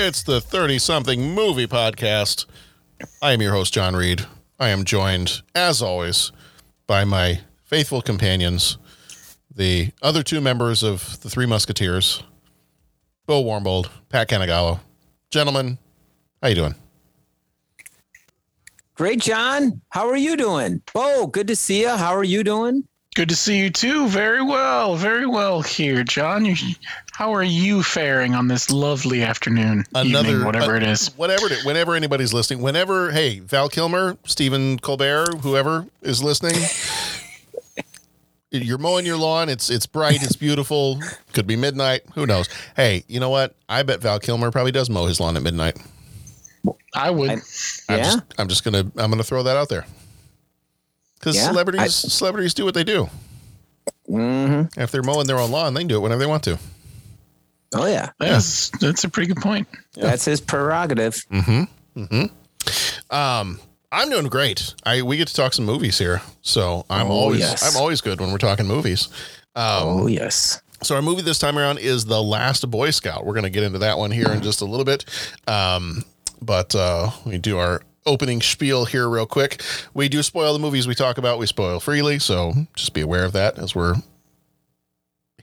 It's the 30 something movie podcast. I am your host, John Reed. I am joined, as always, by my faithful companions, the other two members of the Three Musketeers, Bill Warmbold, Pat Kanagawa. Gentlemen, how you doing? Great, John. How are you doing? Bo, good to see you. How are you doing? Good to see you too. Very well, very well here, John. You, how are you faring on this lovely afternoon, Another evening, whatever uh, it is? Whatever it, whenever anybody's listening, whenever hey, Val Kilmer, Stephen Colbert, whoever is listening, you're mowing your lawn. It's it's bright. It's beautiful. Could be midnight. Who knows? Hey, you know what? I bet Val Kilmer probably does mow his lawn at midnight. I would. I- I'm yeah. just I'm just gonna I'm gonna throw that out there. Because Yeah, celebrities I- celebrities do what they do. Mm-hmm. If they're mowing their own lawn, they can do it whenever they want to. Oh yeah, That's that's a pretty good point. that's his prerogative. Hmm. Um, I'm doing great. I we get to talk some movies here, so I'm Oh, always yes. I'm always good when we're talking movies. Um, oh yes. So our movie this time around is The Last Boy Scout. We're going to get into that one here in just a little bit. Um, but uh, we do our opening spiel here real quick. We do spoil the movies we talk about. We spoil freely, so just be aware of that as we're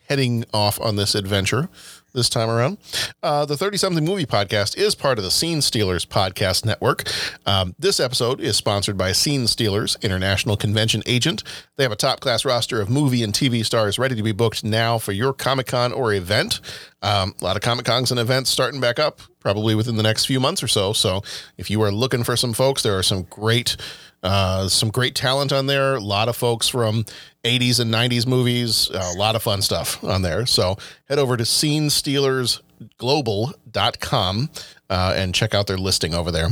heading off on this adventure this time around. Uh, the 30 something movie podcast is part of the Scene Stealers podcast network. Um, this episode is sponsored by Scene Stealers, international convention agent. They have a top class roster of movie and TV stars ready to be booked now for your Comic Con or event. Um, a lot of Comic Cons and events starting back up probably within the next few months or so. So if you are looking for some folks, there are some great uh, some great talent on there. A lot of folks from 80s and 90s movies. a lot of fun stuff on there. So head over to scene scenestealersglobal.com uh, and check out their listing over there.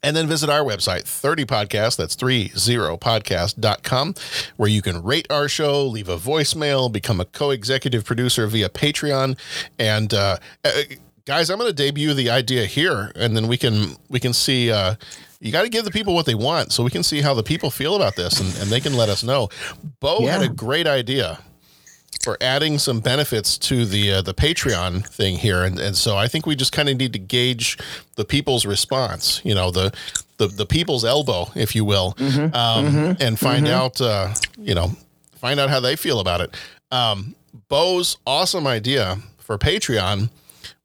And then visit our website, 30podcast, that's 30podcast.com, where you can rate our show, leave a voicemail, become a co executive producer via Patreon. And uh, uh, guys, I'm going to debut the idea here, and then we can we can see. Uh, you got to give the people what they want, so we can see how the people feel about this, and, and they can let us know. Bo had a great idea for adding some benefits to the uh, the Patreon thing here, and and so I think we just kind of need to gauge the people's response. You know, the the the people's elbow, if you will, um, and find out uh, you know find out how they feel about it. Um, Bo's awesome idea for Patreon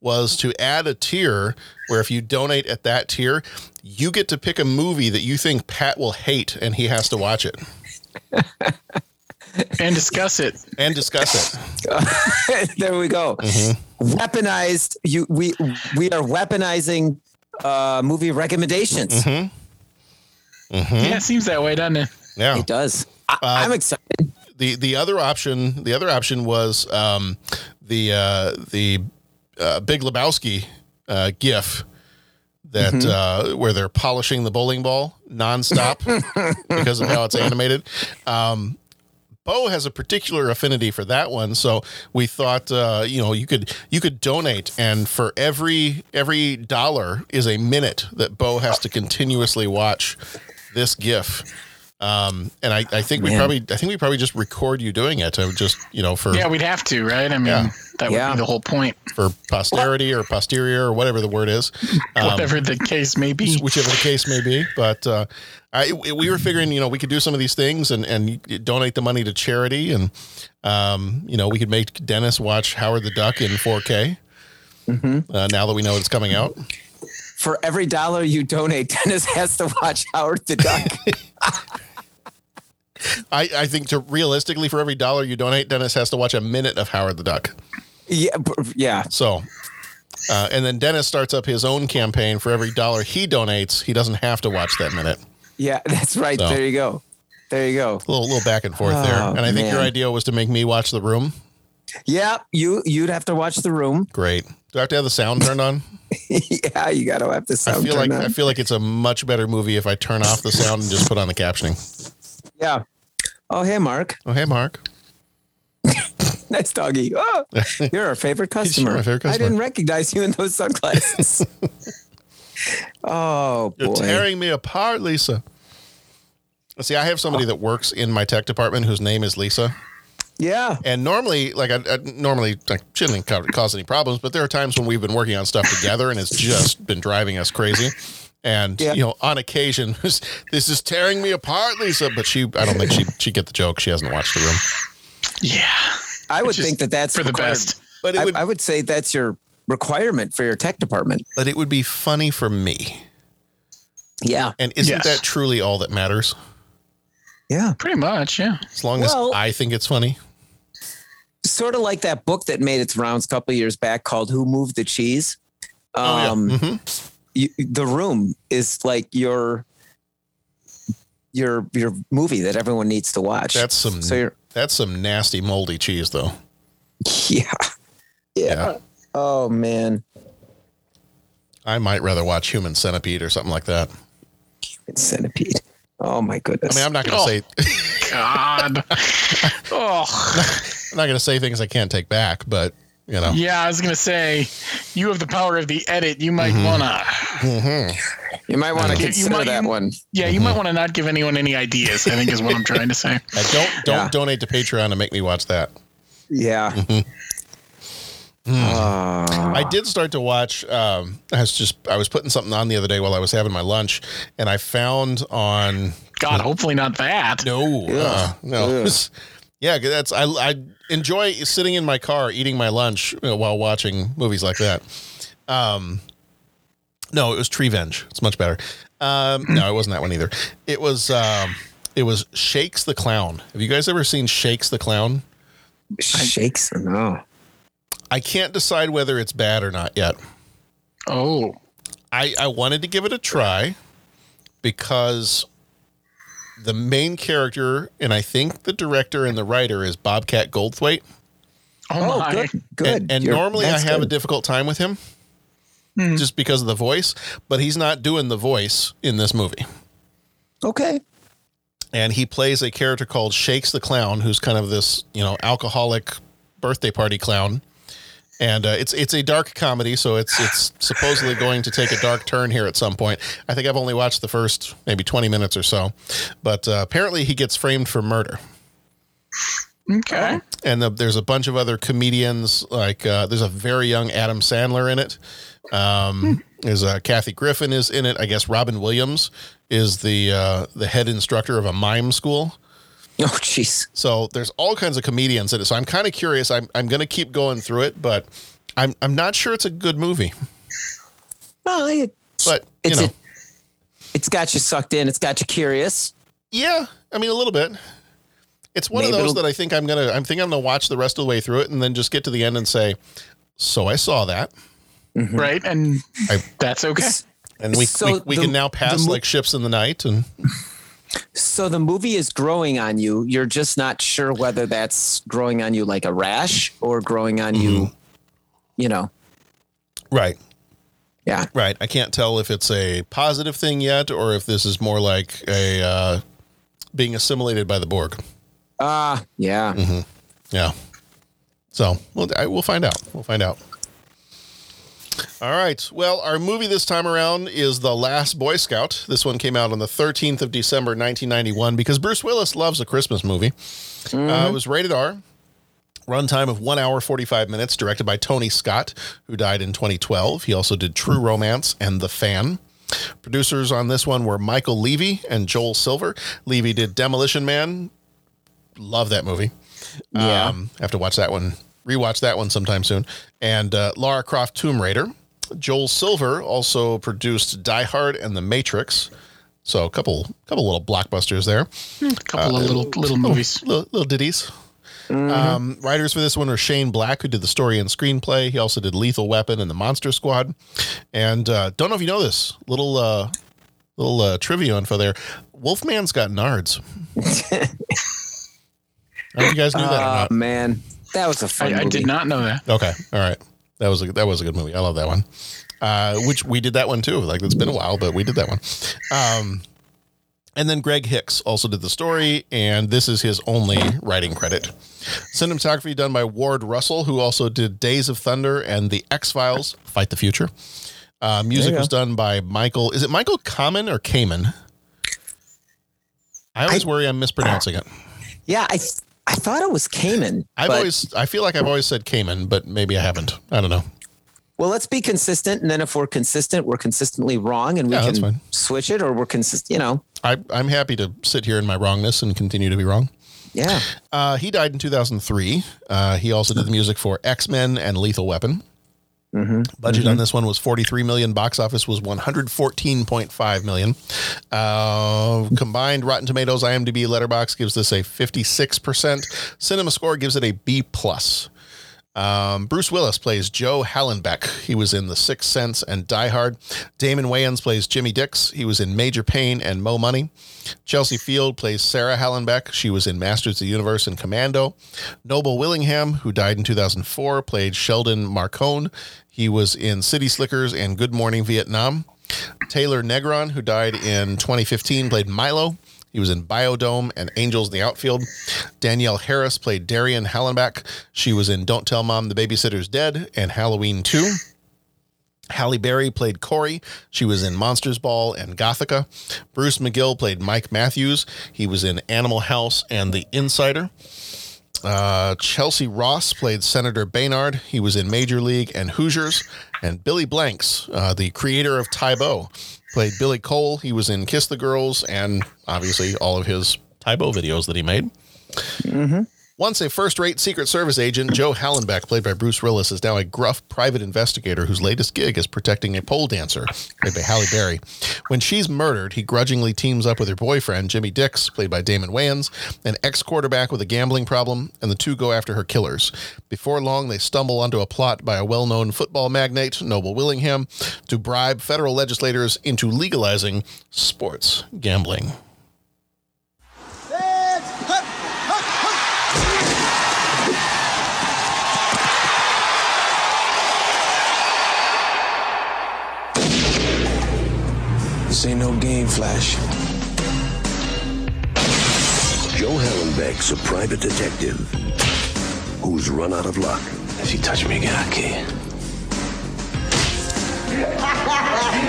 was to add a tier where if you donate at that tier, you get to pick a movie that you think Pat will hate and he has to watch it And discuss it. and discuss it. there we go. Mm-hmm. Weaponized. You we we are weaponizing uh, movie recommendations. Mm-hmm. Yeah, it seems that way, doesn't it? Yeah. It does. I, Uh, I'm excited. the the other option the other option was um, the uh, the uh, Big Lebowski uh, GIF that uh, where they're polishing the bowling ball nonstop because of how it's animated. Um, Bo has a particular affinity for that one, so we thought uh, you know you could you could donate, and for every every dollar is a minute that Bo has to continuously watch this GIF. Um, and I, I think we probably I think we probably just record you doing it to just you know for Yeah, we'd have to, right? I mean, Yeah. that would Yeah. be the whole point, for posterity or posterior or whatever the word is. Um, whatever the case may be. whichever the case may be. But uh, I, we were figuring, you know, we could do some of these things and, and donate the money to charity, and um, you know, we could make Dennis watch Howard the Duck in 4K. Uh, now that we know it's coming out, For every dollar you donate, Dennis has to watch Howard the Duck. I, I think to realistically, for every dollar you donate, Dennis has to watch a minute of Howard the Duck. yeah, yeah. So, uh, and then Dennis starts up his own campaign. For every dollar he donates, he doesn't have to watch that minute. Yeah, that's right. So- There you go. There you go. A little, little back and forth there. Oh, And I think your idea was to make me watch The Room. Yeah, you you'd have to watch the room. Great. Do I have to have the sound turned on? yeah, you got to have the sound. I feel like on. I feel like it's a much better movie if I turn off the sound and just put on the captioning. yeah. Oh, hey, Mark. Oh, hey, Mark. Nice doggy. Oh, you're our favorite customer. my favorite customer. I didn't recognize you in those sunglasses. oh You're boy. tearing me apart, Lisa. See, I have somebody that works in my tech department whose name is Lisa. yeah. And normally, like, I, I normally like, shouldn't ca- cause any problems, but there are times when we've been working on stuff together and it's just been driving us crazy. And Yeah. you know, on occasion, this is tearing me apart, Lisa. But she, I don't think she she get the joke. She hasn't watched the room. Yeah, I would think that that's for the best. But it I, would, I would say that's your requirement for your tech department. but it would be funny for me. Yeah. And isn't Yes. that truly all that matters? Yeah. pretty much. Yeah. As long Well- as I think it's funny. Sort of like that book that made its rounds a couple years back called Who Moved the Cheese. Oh, yeah. Um, Mhm. You, the room is like your your your movie that everyone needs to watch. That's some so you're that's some nasty moldy cheese though. yeah. yeah. Yeah. Oh man. I might rather watch Human Centipede or something like that. Human Centipede. Oh my goodness. I mean, I'm not going to Oh. say God. oh, I'm not going to say things I can't take back, but you know, yeah. I was gonna say, you have the power of the edit. You might Mm-hmm. wanna. you might want to You- you consider might- that you- one. Yeah, you might want to not give anyone any ideas. I think is what I'm trying to say. Uh, don't don't Yeah. donate to Patreon to make me watch that. Yeah. Mm-hmm. Ah. I did start to watch. Um, I was just I was putting something on the other day while I was having my lunch, and I found on God, hopefully not that. no uh, no Ugh. yeah that's I I enjoy sitting in my car eating my lunch you know, while watching movies like that. Um, no, it was Treevenge. It's much better. Um, no, it wasn't that one either. It was um, it was Shakes the Clown. Have you guys ever seen Shakes the Clown? Shakes or no? I can't decide whether it's bad or not yet. Oh, I, I wanted to give it a try because the main character, and I think the director and the writer is Bobcat Goldthwait. oh, Oh, my. good. Good. And, and normally I that's have a difficult time with him hmm. just because of the voice, but he's not doing the voice in this movie. Okay. And he plays a character called Shakes the Clown, who's kind of this, you know, alcoholic birthday party clown. And uh, it's it's a dark comedy, so it's it's supposedly going to take a dark turn here at some point. I think I've only watched the first maybe twenty minutes or so, but uh, apparently he gets framed for murder. Okay. and the, there's a bunch of other comedians. Like uh, there's a very young Adam Sandler in it. Um, There's uh, Kathy Griffin is in it. I guess Robin Williams is the uh, the head instructor of a mime school. Oh, jeez. So there's all kinds of comedians in it. So I'm kind of curious. I'm I'm going to keep going through it, but I'm I'm not sure it's a good movie. Well, it, But you it's know, it, it's got you sucked in. It's got you curious. yeah. I mean, a little bit. It's one Maybe of those that I think I'm gonna I'm thinking I'm gonna watch the rest of the way through it and then just get to the end and say, so I saw that. Mm-hmm. Right, and I- that's okay. And we So we, we the- can now pass mo- like ships in the night and So the movie is growing on you. You're just not sure whether that's growing on you like a rash or growing on you, Mm-hmm. you know. right Yeah. right. I can't tell if it's a positive thing yet or if this is more like a uh, being assimilated by the Borg. Ah, yeah. Mm-hmm. Yeah. So we'll I, we'll find out. We'll find out. All right. Well, our movie this time around is The Last Boy Scout. This one came out on the 13th of December, 1991, because Bruce Willis loves a Christmas movie. Uh, it was rated R. Runtime of one hour, 45 minutes, directed by Tony Scott, who died in 2012. He also did True Romance and The Fan. Producers on this one were Michael Levy and Joel Silver. Levy did Demolition Man. Love that movie. Yeah. Um, have to watch that one, rewatch that one sometime soon. And uh, Lara Croft Tomb Raider. Joel Silver also produced Die Hard and The Matrix. So a couple, couple little blockbusters there. A couple of little little movies. Little, little ditties. Um, writers for this one were Shane Black, who did the story and screenplay. He also did Lethal Weapon and The Monster Squad. And uh, don't know if you know this little uh, little uh, trivia info there. Wolfman's got nards. I don't know if you guys knew that or Oh not. man, that was a fun I, I did not know that. Okay, all right. That was a that was a good movie. I love that one. Uh, which we did that one too. Like it's been a while, but we did that one. Um, and then Greg Hicks also did the story, and this is his only writing credit. Cinematography done by Ward Russell, who also did Days of Thunder and The X Files: Fight the Future. Uh, music was done by Michael. Is it Michael Common or Kamen? I always worry I'm mispronouncing it. Yeah, I th- I thought it was Cayman. I've but- always I feel like I've always said Kamen, but maybe I haven't. I don't know. well. Let's be consistent, and then if we're consistent, we're consistently wrong, and we Yeah, can switch it, or we're consistent. You know, I, I'm happy to sit here in my wrongness and continue to be wrong. yeah. Uh, he died in 2003. Uh, he also did the music for X Men and Lethal Weapon. Budget on this one was 43 million. Box office was 114.5 million. Uh, combined Rotten Tomatoes, IMDb, Letterboxd gives this a 56%. Cinema Score gives it a B plus. Um, Bruce Willis plays Joe Hallenbeck. He was in The Sixth Sense and Die Hard. Damon Wayans plays Jimmy Dix. He was in Major Payne and Mo Money. Chelsea Field plays Sarah Hallenbeck. She was in Masters of the Universe and Commando. Noble Willingham, who died in 2004, played Sheldon Marcone. He was in City Slickers and Good Morning Vietnam. Taylor Negron, who died in 2015, played Milo. He was in Biodome and Angels in the Outfield. Danielle Harris played Darian Hallenbeck. She was in Don't Tell Mom the Babysitter's Dead and Halloween 2. Halle Berry played Corey. She was in Monsters Ball and Gothika. Bruce McGill played Mike Matthews. He was in Animal House and The Insider. Uh, Chelcie Ross played Senator Baynard. He was in Major League and Hoosiers. And Billy Blanks, uh, the creator of Tae Bo, played Billy Cole. He was in Kiss the Girls and obviously all of his Tae Bo videos that he made. Once a first rate Secret Service agent, Joe Hallenbeck, played by Bruce Willis, is now a gruff private investigator whose latest gig is protecting a pole dancer, played by Halle Berry. When she's murdered, he grudgingly teams up with her boyfriend, Jimmy Dix, played by Damon Wayans, an ex quarterback with a gambling problem, and the two go after her killers. Before long, they stumble onto a plot by a well known football magnate, Noble Willingham, to bribe federal legislators into legalizing sports gambling. This ain't no game, Flash. Joe Hallenbeck's a private detective who's run out of luck. If you touch me again, I'll kill you.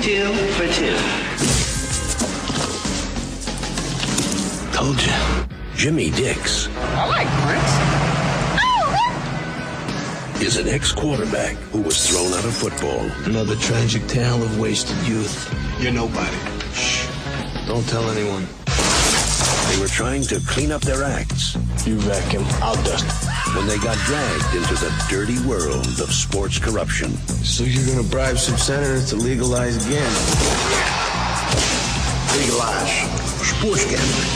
Two for two. Told you. Jimmy Dix I like Prince. Is an ex-quarterback who was thrown out of football. Another tragic tale of wasted youth. You're nobody. Shh. Don't tell anyone. They were trying to clean up their acts You reckon I'll dust. when they got dragged into the dirty world of sports corruption. So you're gonna bribe some senators to legalize gambling? Legalize sports gambling.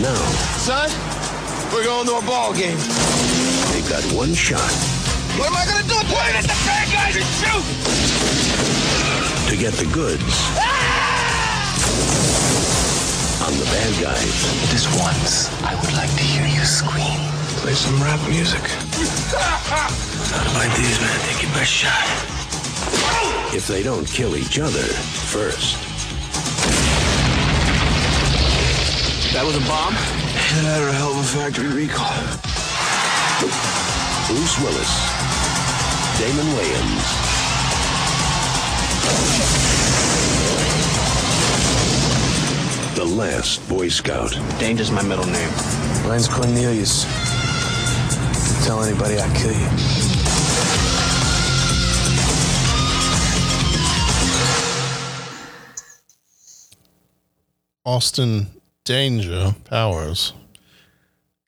Now Son, we're going to a ball game. They've got one shot What am I gonna do? Point it at the bad guys and shoot! to get the goods Ah! On the bad guys. Just once, I would like to hear you scream. Play some rap music. Not like these, man. Take your best shot. If they don't kill each other first. That was a bomb? That or a hell of a factory recall. Bruce Willis, Damon Wayans, The Last Boy Scout. Danger's my middle name. Mine's Cornelius. Tell anybody I kill you. Austin Danger Powers.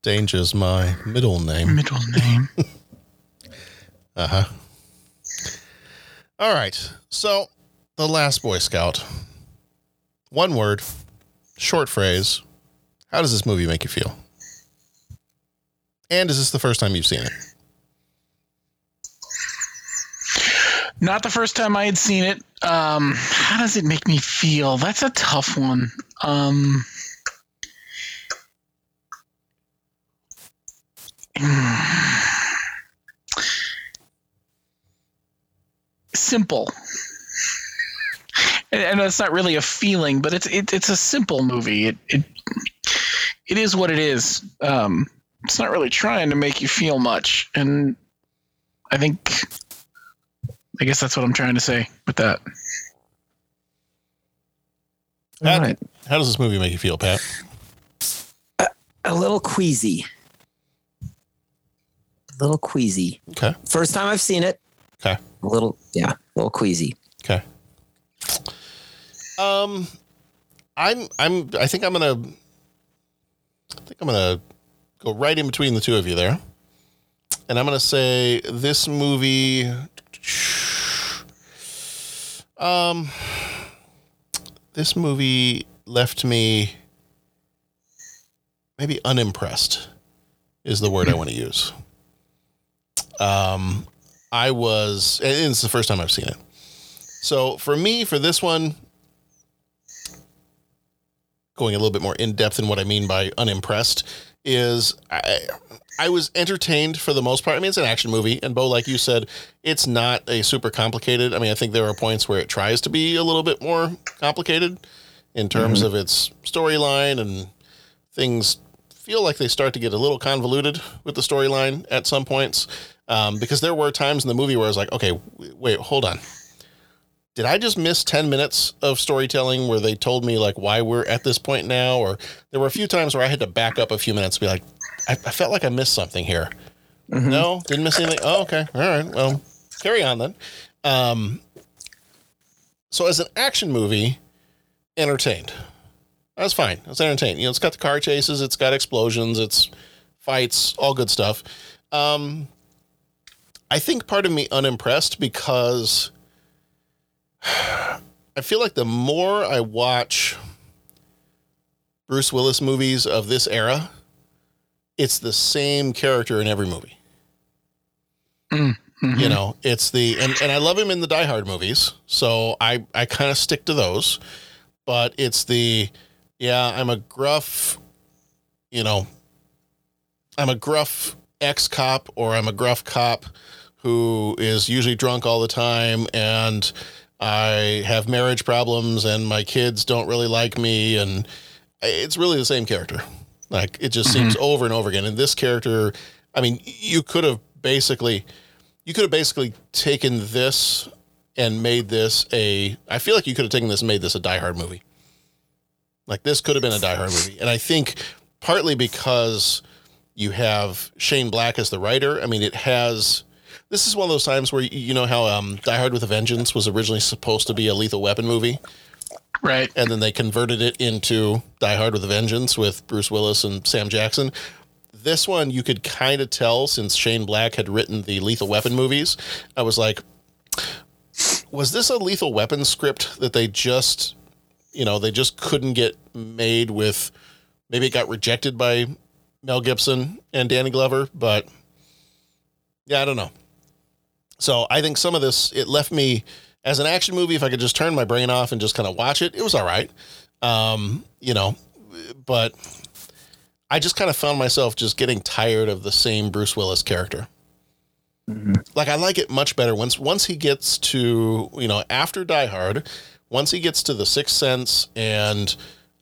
Danger's my middle name. Middle name. Uh huh. All right. So, The Last Boy Scout. One word, short phrase. How does this movie make you feel? And is this the first time you've seen it? Not the first time I had seen it. Um, how does it make me feel? That's a tough one. Um, simple. And, and that's not really a feeling, but it's it, it's a simple movie. It it it is what it is. Um, it's not really trying to make you feel much, and I think I guess that's what I'm trying to say with that. Pat, All right. How does this movie make you feel, Pat? A little queasy. Little queasy. Okay. First time I've seen it. Okay. A little, yeah, a little queasy. Okay. Um, I'm I'm I think I'm gonna I think I'm gonna go right in between the two of you there, and I'm gonna say this movie. Um, this movie left me maybe unimpressed is the word I want to use. Um, I was, and it's the first time I've seen it. So for me, for this one, going a little bit more in depth in what I mean by unimpressed is I, I was entertained for the most part. I mean, it's an action movie, and Bo, like you said, it's not a super complicated. I mean, I think there are points where it tries to be a little bit more complicated in terms of its storyline and things feel like they start to get a little convoluted with the storyline at some points um, because there were times in the movie where I was like, okay, wait, hold on. Did I just miss 10 minutes of storytelling where they told me like why we're at this point now? Or there were a few times where I had to back up a few minutes and be like, I, I felt like I missed something here. No, didn't miss anything. Oh, okay. All right. Well, carry on then. Um, so as an action movie, entertained. That's fine. It's entertained. You know, it's got the car chases, it's got explosions, it's fights, all good stuff. Um, I think part of me unimpressed because I feel like the more I watch Bruce Willis movies of this era, it's the same character in every movie. Mm, mm-hmm. You know, it's the and, and I love him in the Die Hard movies, so I I kind of stick to those. But it's the yeah, I'm a gruff, you know, I'm a gruff ex cop or I'm a gruff cop who is usually drunk all the time and I have marriage problems and my kids don't really like me and it's really the same character. Like it just seems mm-hmm. over and over again. And this character, I mean, you could have basically you could have basically taken this and made this a I feel like you could have taken this and made this a Die Hard movie. Like this could have been a Die Hard movie. And I think partly because you have Shane Black as the writer. I mean, it has this is one of those times where you know how um, Die Hard with a Vengeance was originally supposed to be a Lethal Weapon movie, Right. and then they converted it into Die Hard with a Vengeance with Bruce Willis and Sam Jackson. This one you could kind of tell since Shane Black had written the Lethal Weapon movies. I was like, was this a Lethal Weapon script that they just, you know, they just couldn't get made with? Maybe it got rejected by Mel Gibson and Danny Glover, but yeah, I don't know. So I think some of this it left me as an action movie. If I could just turn my brain off and just kind of watch it, it was all right. Um, you know, but I just kind of found myself just getting tired of the same Bruce Willis character. Like I like it much better once once he gets to you know after Die Hard, once he gets to The Sixth Sense and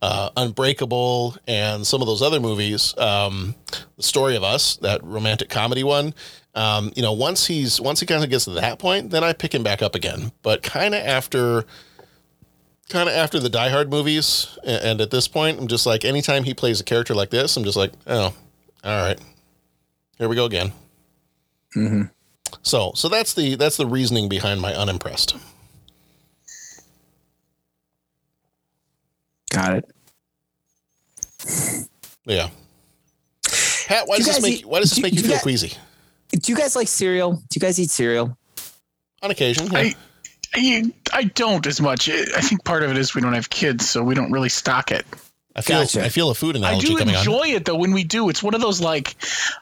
uh, Unbreakable and some of those other movies, um, the Story of Us, that romantic comedy one. Um, you know, once he's once he kind of gets to that point, then I pick him back up again. But kind of after, kind of after the Die Hard movies, and, and at this point, I'm just like, anytime he plays a character like this, I'm just like, oh, all right, here we go again. Mm-hmm. So, so that's the that's the reasoning behind my unimpressed. Got it. Yeah. Pat, why Do does you this make eat- why does this do- make you do you feel guys- queasy? Do you guys like cereal? Do you guys eat cereal? On occasion, yeah. I, I, I don't as much. I think part of it is we don't have kids, so we don't really stock it. I feel Gotcha. I feel a food analogy. I do coming enjoy on. it though when we do. It's one of those like,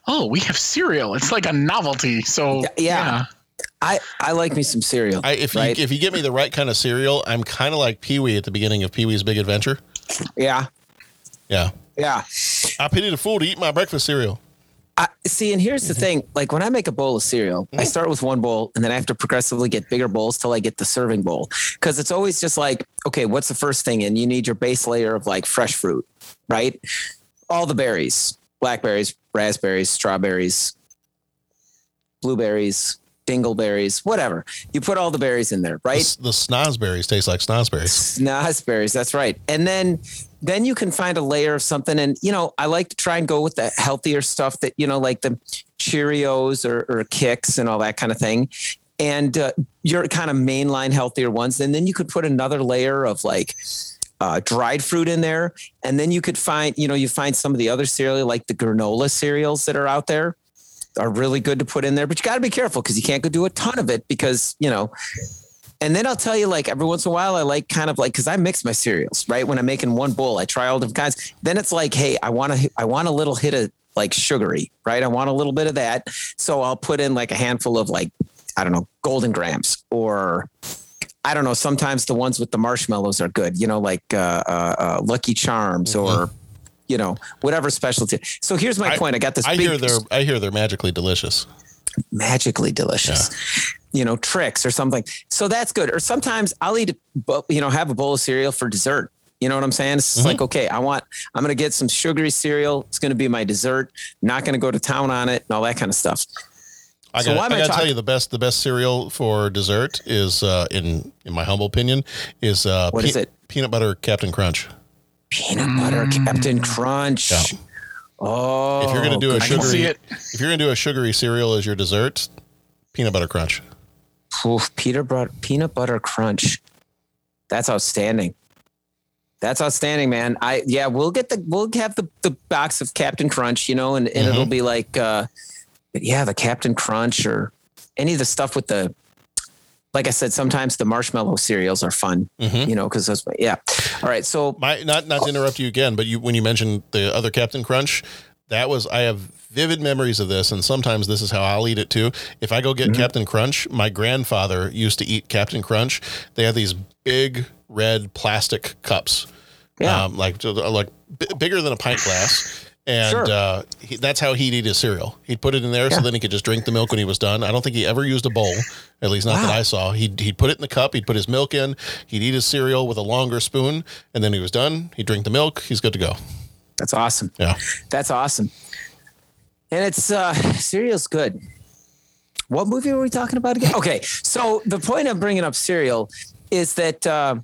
oh, we have cereal. It's like a novelty. So Yeah, yeah. I I like me some cereal. I, if right? you if you get me the right kind of cereal, I'm kind of like Pee Wee at the beginning of Pee Wee's Big Adventure. yeah, Yeah, yeah. I pity the fool to eat my breakfast cereal. I, see, and here's the mm-hmm. thing: like when I make a bowl of cereal, I mm-hmm. start with one bowl, and then I have to progressively get bigger bowls till I get the serving bowl. Because it's always just like, okay, what's the first thing? And you need your base layer of like fresh fruit, right? All the berries, blackberries, raspberries, strawberries, blueberries, dingleberries, whatever. You put all the berries in there, right? s- the snozberries taste like snozberries. Snozberries, that's right. And then then you can find a layer of something. And you know, I like to try and go with the healthier stuff that you know, like the Cheerios or, or Kix and all that kind of thing. And uh, your kind of mainline healthier ones. And then you could put another layer of like uh, dried fruit in there. And then you could find, you know, you find some of the other cereal, like the granola cereals that are out there are really good to put in there, but you got to be careful because you can't go do a ton of it because, you know, and then I'll tell you, like every once in a while, I like kind of like because I mix my cereals, right? When I'm making one bowl, I try all different kinds. Then it's like, hey, I want to, I want a little hit of like sugary, right? I want a little bit of that, so I'll put in like a handful of like, I don't know, Golden Grahams or. I don't know. Sometimes the ones with the marshmallows are good, you know, like uh, uh, uh, Lucky Charms or, you know, whatever specialty. So here's my point. I got this. I big, hear they're I hear they're magically delicious. magically delicious. You know, Trix or something. So that's good. Or sometimes I'll eat, you know, have a bowl of cereal for dessert. You know what I'm saying? It's Mm-hmm. like, okay, I want, I'm going to get some sugary cereal. It's going to be my dessert. Not going to go to town on it and all that kind of stuff. I So got why am I I got to tell you the best the best cereal for dessert is uh, in in my humble opinion is uh, What is it? peanut butter Captain Crunch. Peanut butter Captain Crunch. Yeah. Oh, If you're gonna do a good. I can see sugary it. if you're gonna do a sugary cereal as your dessert, peanut butter crunch. Oof, peanut butter peanut butter crunch. That's outstanding. That's outstanding, man. I yeah, we'll get the we'll have the, the box of Captain Crunch, you know, and, and it'll be like uh yeah, the Captain Crunch or any of the stuff with the like I said, sometimes the marshmallow cereals are fun, you know, because those yeah. All right, so My not not to interrupt you again, but you when you mentioned the other Captain Crunch, that was I have vivid memories of this, and sometimes this is how I'll eat it too. If I go get Mm-hmm. Captain Crunch, my grandfather used to eat Captain Crunch. They had these big red plastic cups, Yeah. um, like like b- bigger than a pint glass. And Sure. uh, he, that's how he'd eat his cereal. He'd put it in there so then he could just drink the milk when he was done. I don't think he ever used a bowl, at least not that I saw. He'd, he'd put it in the cup, he'd put his milk in, he'd eat his cereal with a longer spoon, and then he was done. He'd drink the milk, he's good to go. that's awesome. Yeah. That's awesome. And it's uh cereal's good. What movie were we talking about again? Okay, so the point of bringing up cereal is that uh,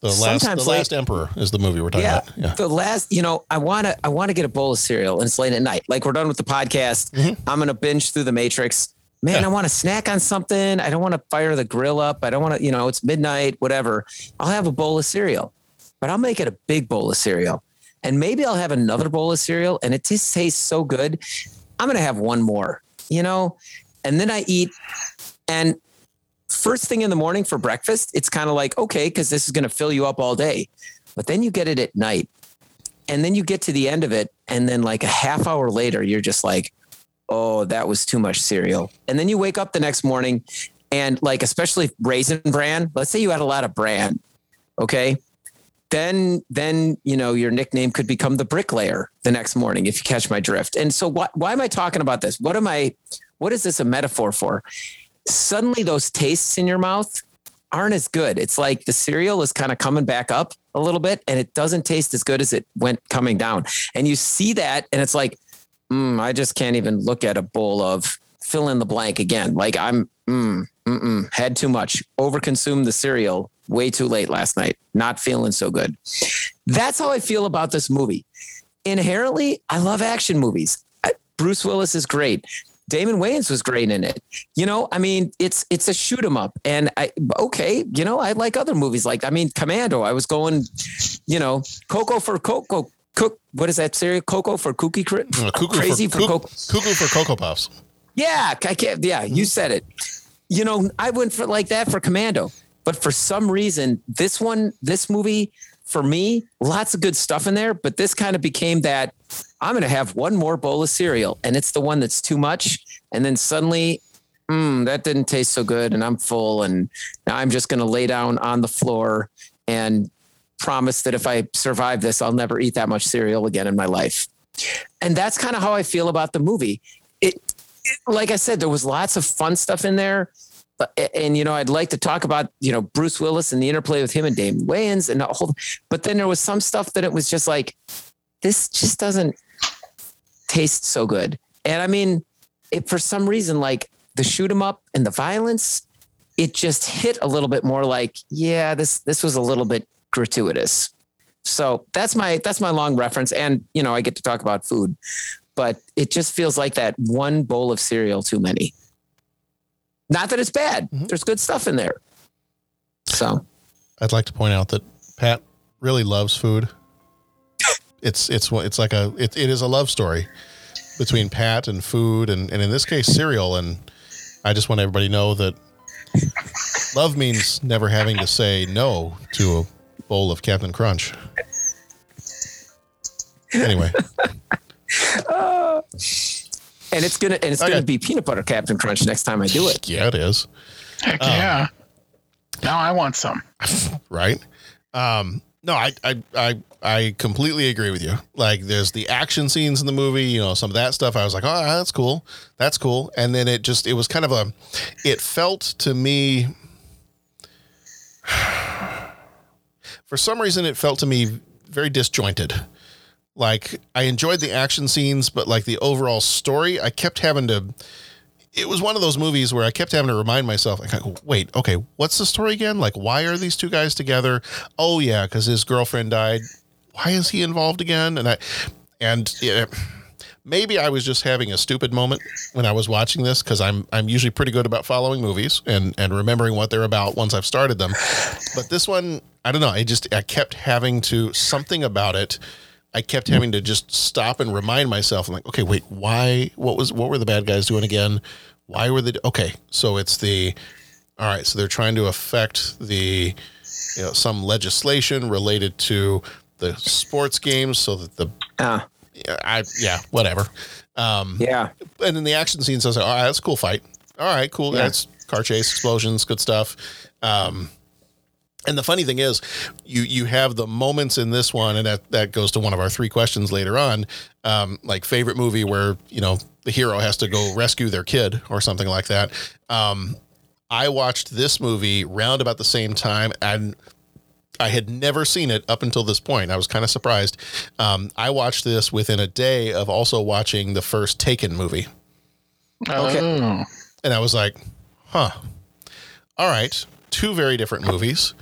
The last, Sometimes the last emperor is the movie we're talking yeah, about. Yeah. the last, you know, I want to, I want to get a bowl of cereal, and it's late at night. Like we're done with the podcast. I'm gonna binge through the Matrix. Man, Mm-hmm. Yeah. I want to snack on something. I don't want to fire the grill up. I don't want to, you know, it's midnight, whatever. I'll have a bowl of cereal, but I'll make it a big bowl of cereal, and maybe I'll have another bowl of cereal, and it just tastes so good. I'm gonna have one more, you know, and then I eat, and first thing in the morning for breakfast, it's kind of like, okay, because this is going to fill you up all day. But then you get it at night. And then you get to the end of it. And then, like a half hour later, you're just like, oh, that was too much cereal. And then you wake up the next morning and, like, especially raisin bran, let's say you had a lot of bran. Okay. Then, then, you know, your nickname could become the bricklayer the next morning if you catch my drift. And so, why, why am I talking about this? What am I, what is this a metaphor for? suddenly those tastes in your mouth aren't as good. It's like the cereal is kind of coming back up a little bit and it doesn't taste as good as it went coming down. And you see that and it's like, mm, I just can't even look at a bowl of fill in the blank again. Like I'm mm, had too much, overconsumed the cereal way too late last night. Not feeling so good. That's how I feel about this movie. Inherently, I love action movies. Bruce Willis is great. Damon Wayans was great in it. You know, I mean, it's it's a shoot 'em up, and I okay. You know, I like other movies like I mean, Commando. I was going, you know, Coco for Coco. Cook. What is that series? Coco for Cookie cra- Uh, Crazy for, for, Coco. cuckoo for Cocoa Puffs. Yeah, I can't. Yeah, you said it. You know, I went for like that for Commando, but for some reason, this one, this movie, for me, lots of good stuff in there. But this kind of became that I'm going to have one more bowl of cereal, and it's the one that's too much. And then suddenly, mm, that didn't taste so good, and I'm full, and now I'm just going to lay down on the floor and promise that if I survive this, I'll never eat that much cereal again in my life. And that's kind of how I feel about the movie. It, it like I said, there was lots of fun stuff in there. And you know, I'd like to talk about you know Bruce Willis and the interplay with him and Damon Wayans and whole. But then there was some stuff that it was just like, this just doesn't taste so good. And I mean, it for some reason, like the shoot 'em up and the violence, it just hit a little bit more like, yeah, this this was a little bit gratuitous. So that's my that's my long reference, and you know I get to talk about food, but it just feels like that one bowl of cereal too many. Not that it's bad. Mm-hmm. There's good stuff in there. So I'd like to point out that Pat really loves food. It's it's it's like a it, it is a love story between Pat and food and and in this case cereal and I just want everybody to know that love means never having to say no to a bowl of Captain Crunch. Anyway, and it's gonna and it's Okay. gonna be peanut butter Captain Crunch next time I do it. yeah, it is. Heck yeah. Now I want some. right? Um, no, I, I, I, I completely agree with you. Like, there's the action scenes in the movie, you know, some of that stuff. I was like, oh, that's cool, that's cool. And then it just, it was kind of a, it felt to me, for some reason, it felt to me very disjointed. Like, I enjoyed the action scenes, but like the overall story, I kept having to it was one of those movies where I kept having to remind myself, like, oh, wait, okay, what's the story again? Like, why are these two guys together? Oh yeah, because his girlfriend died. Why is he involved again? And I, and yeah, maybe I was just having a stupid moment when I was watching this because I'm I'm usually pretty good about following movies and and remembering what they're about once I've started them. But this one, I don't know. I just I kept having to something about it. I kept having to just stop and remind myself. I'm like, okay, wait, why? What was? What were the bad guys doing again? Why were they? Okay, so it's the. All right, so they're trying to affect the, you know, some legislation related to the sports games, so that the. Ah, Yeah, I yeah, whatever. Um, yeah. and then the action scenes, I was like, all right, that's a cool fight. All right, cool. Yeah. That's car chase, explosions, good stuff. Um, and the funny thing is, you you have the moments in this one, and that that goes to one of our three questions later on. Um, like favorite movie where you know the hero has to go rescue their kid or something like that. Um, I watched this movie round about the same time, and I had never seen it up until this point. I was kind of surprised. Um, I watched this within a day of also watching the first Taken movie. Okay. Oh. And I was like, huh. All right. Two very different movies.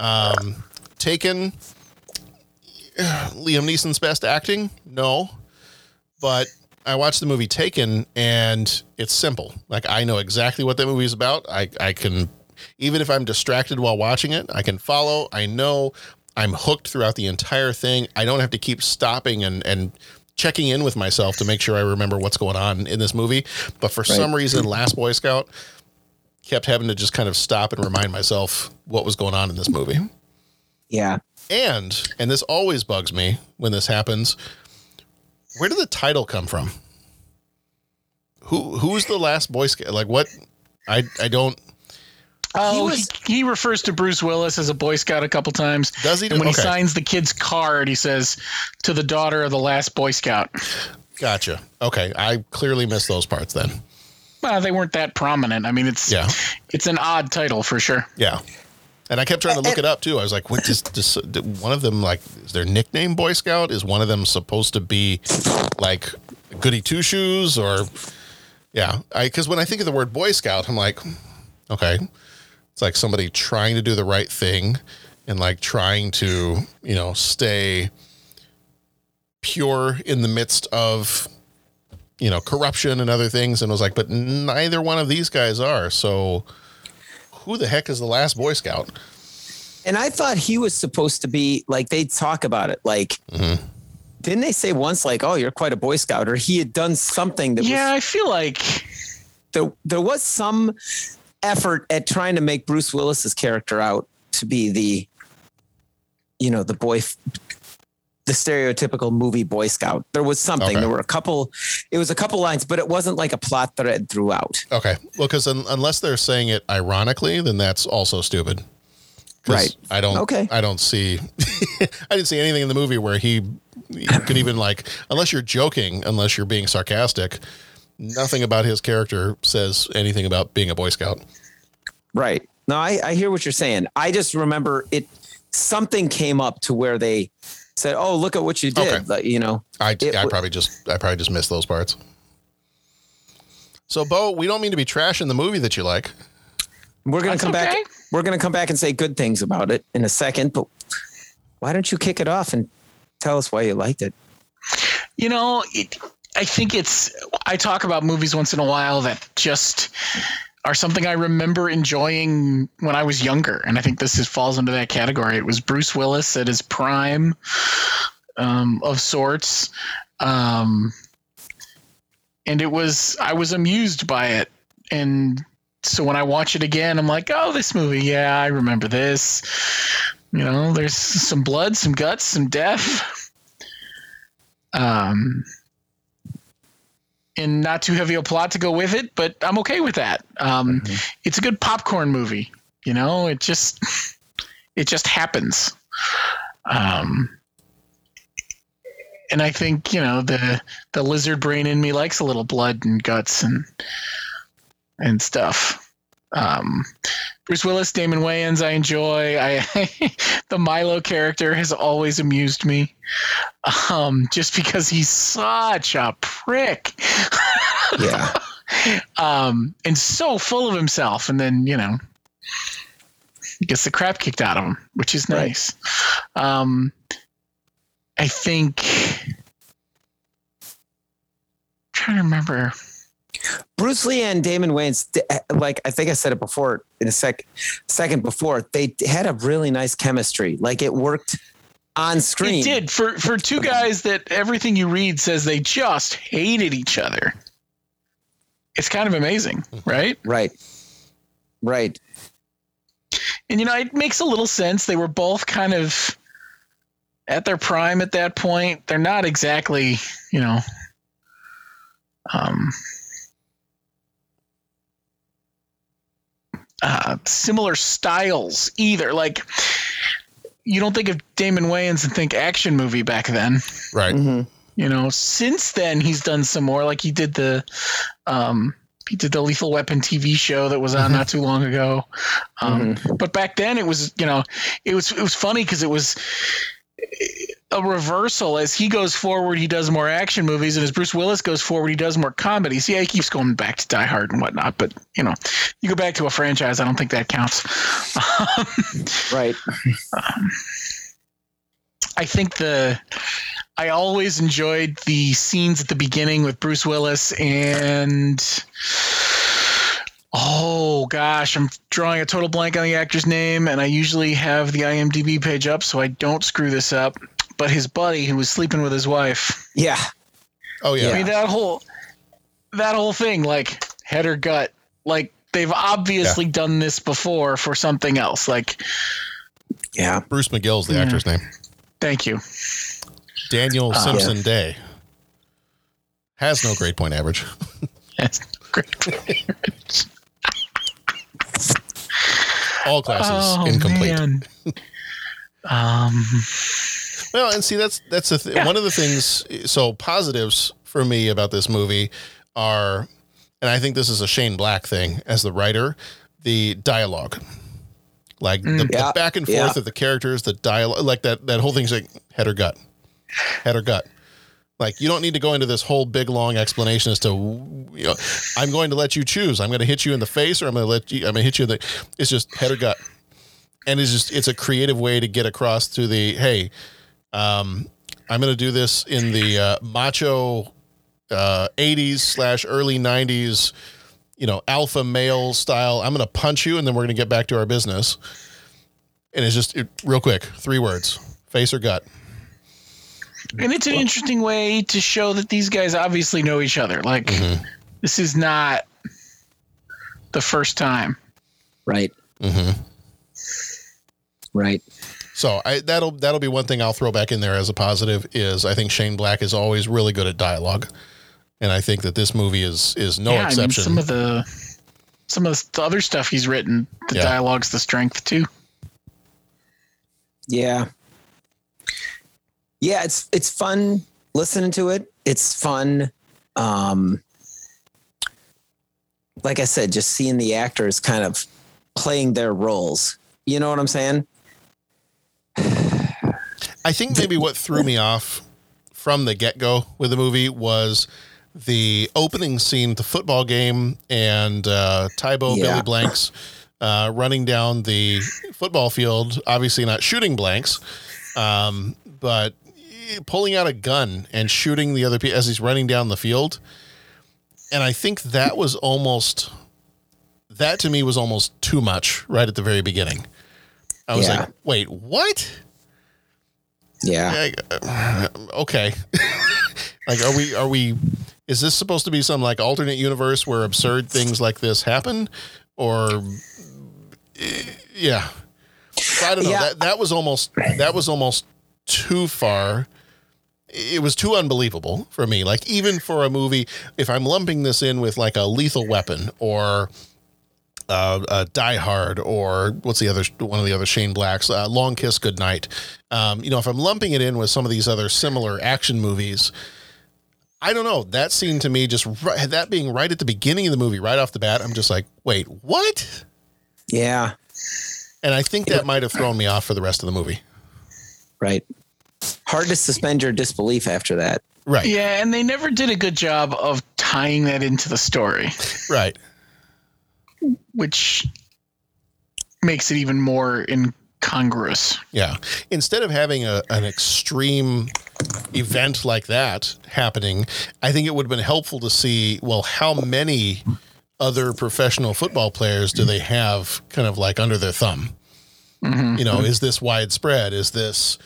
Um, Taken, Liam Neeson's best acting? No. But I watched the movie Taken and it's simple. Like I know exactly what that movie is about. I, I can, even if I'm distracted while watching it, I can follow. I know I'm hooked throughout the entire thing. I don't have to keep stopping and, and checking in with myself to make sure I remember what's going on in this movie. But for some reason, Last Boy Scout kept having to just kind of stop and remind myself what was going on in this movie. Yeah. And and this always bugs me when this happens. Where did the title come from? Who who's the last Boy Scout? Like what? I I don't. Oh, was- he, he refers to Bruce Willis as a Boy Scout a couple times. Does he do- And when okay. he signs the kid's card, he says, "To the daughter of the last Boy Scout." Gotcha. Okay, I clearly missed those parts then. Well, they weren't that prominent. I mean, it's Yeah. it's an odd title for sure. Yeah. And I kept trying to look it up too. I was like, what does, does did one of them like is their nickname Boy Scout? Is one of them supposed to be like goody two shoes or Yeah, I because when I think of the word Boy Scout, I'm like, okay, it's like somebody trying to do the right thing and like trying to you know stay pure in the midst of you know corruption and other things. And I was like, but neither one of these guys are. So who the heck is the last Boy Scout? And I thought he was supposed to be like they talk about it like. Mm-hmm. Didn't they say once like, "Oh, you're quite a Boy Scout," or he had done something that Yeah, was I feel like there there was some effort at trying to make Bruce Willis's character out to be the you know the boy the stereotypical movie boy scout there was something Okay. there were a couple it was a couple lines but it wasn't like a plot thread throughout Okay, well, because un- unless they're saying it ironically, then that's also stupid. Right. I don't. Okay. I don't see. I didn't see anything in the movie where he, he could even like, unless you're joking, unless you're being sarcastic. Nothing about his character says anything about being a Boy Scout. right no I, I hear what you're saying i just remember it something came up to where they said oh look at what you did Okay. Like, you know I, It I w- probably just I probably just missed those parts. So, Bo, we don't mean to be trashing the movie that you like. we're gonna That's come back we're gonna come back and say good things about it in a second but why don't you kick it off and tell us why you liked it You know, it, I think it's. I talk about movies once in a while that just are something I remember enjoying when I was younger, and I think this is, falls into that category. It was Bruce Willis at his prime, um, of sorts, um, and it was. I was amused by it, and so when I watch it again, I'm like, oh, this movie, yeah, I remember this. You know, there's some blood, some guts, some death. Um, and not too heavy a plot to go with it, but I'm okay with that. Um, It's a good popcorn movie. You know, it just it just happens. Um, and I think you know the the lizard brain in me likes a little blood and guts and and stuff. Um, Bruce Willis, Damon Wayans, I enjoy. I the Milo character has always amused me, um, just because he's such a prick, yeah um, and so full of himself, and then you know gets the crap kicked out of him, which is Right. nice. Um, I think. trying to remember. Bruce Lee and Damon Wayans, like I think I said it before in a sec, second before, they had a really nice chemistry. Like it worked on screen. It did for for two guys that everything you read says they just hated each other. It's kind of amazing, right? Right. Right. And you know, it makes a little sense. They were both kind of at their prime at that point. They're not exactly, you know, um, uh, similar styles either. Like, you don't think of Damon Wayans and think action movie back then. Right. Mm-hmm. You know, since then he's done some more. Like he did the, um, he did the Lethal Weapon TV show that was on not too long ago. Um, But back then it was, you know, it was it was funny because it was a reversal. As he goes forward, he does more action movies, and as Bruce Willis goes forward, he does more comedies. Yeah, he keeps going back to Die Hard and whatnot, but you know, you go back to a franchise, I don't think that counts. Right. Um, I think the I always enjoyed the scenes at the beginning with Bruce Willis and oh gosh, I'm drawing a total blank on the actor's name, and I usually have the IMDb page up so I don't screw this up. But his buddy who was sleeping with his wife. Yeah. Oh yeah. I mean that whole that whole thing, like head or gut, like they've obviously done this before for something else. Like, Yeah. Bruce McGill's the actor's name. thank you. Daniel Simpson yeah. Day has no grade point average. That's great. All classes Oh, incomplete. man. um, Well, and see that's that's the th- Yeah. one of the things. So positives for me about this movie are, and I think this is a Shane Black thing as the writer, the dialogue, like the, mm, the Yeah. back and forth Yeah. of the characters, the dialogue, like that that whole thing's like head or gut, head or gut. Like you don't need to go into this whole big long explanation as to you know I'm going to let you choose. I'm going to hit you in the face or I'm going to let you I'm going to hit you in the it's just head or gut. And it's just it's a creative way to get across to the hey um I'm going to do this in the uh, macho uh 80s slash early 90s you know alpha male style. I'm going to punch you and then we're going to get back to our business. And it's just it, real quick, three words: face or gut. And it's an interesting way to show that these guys obviously know each other. Like Mm-hmm. this is not the first time. Right. Mm-hmm. Right. So I, that'll that'll be one thing I'll throw back in there as a positive is I think Shane Black is always really good at dialogue, and I think that this movie is is no yeah, exception. I mean, some of the some of the other stuff he's written, the Yeah. dialogue's the strength too. Yeah. Yeah, it's it's fun listening to it. It's fun um like I said, just seeing the actors kind of playing their roles. You know what I'm saying? I think maybe what threw me off from the get go with the movie was the opening scene, the football game, and uh, Tae Bo Yeah. Billy Blanks uh, running down the football field. Obviously, not shooting blanks, um, but pulling out a gun and shooting the other people as he's running down the field. And I think that was almost that to me was almost too much right at the very beginning. I was Yeah. like, wait, what? Yeah. Yeah, uh, okay. like, are we, are we, is this supposed to be some like alternate universe where absurd things like this happen? Or, yeah. I don't know. Yeah. That, that was almost, that was almost too far. It was too unbelievable for me. Like, even for a movie, if I'm lumping this in with like a lethal weapon or, uh, uh, Die Hard or what's the other one of the other Shane Blacks, uh, Long Kiss Goodnight. Um, you know, if I'm lumping it in with some of these other similar action movies, I don't know. That scene to me, just right, that being right at the beginning of the movie, right off the bat, I'm just like, wait, what? Yeah. And I think that might have thrown me off for the rest of the movie. Right. Hard to suspend your disbelief after that. Right. Yeah, and they never did a good job of tying that into the story, Right. Which makes it even more incongruous. Yeah. Instead of having a, an extreme event like that happening, I think it would have been helpful to see, well, how many other professional football players do they have kind of like under their thumb? Mm-hmm. You know, is this widespread? Is this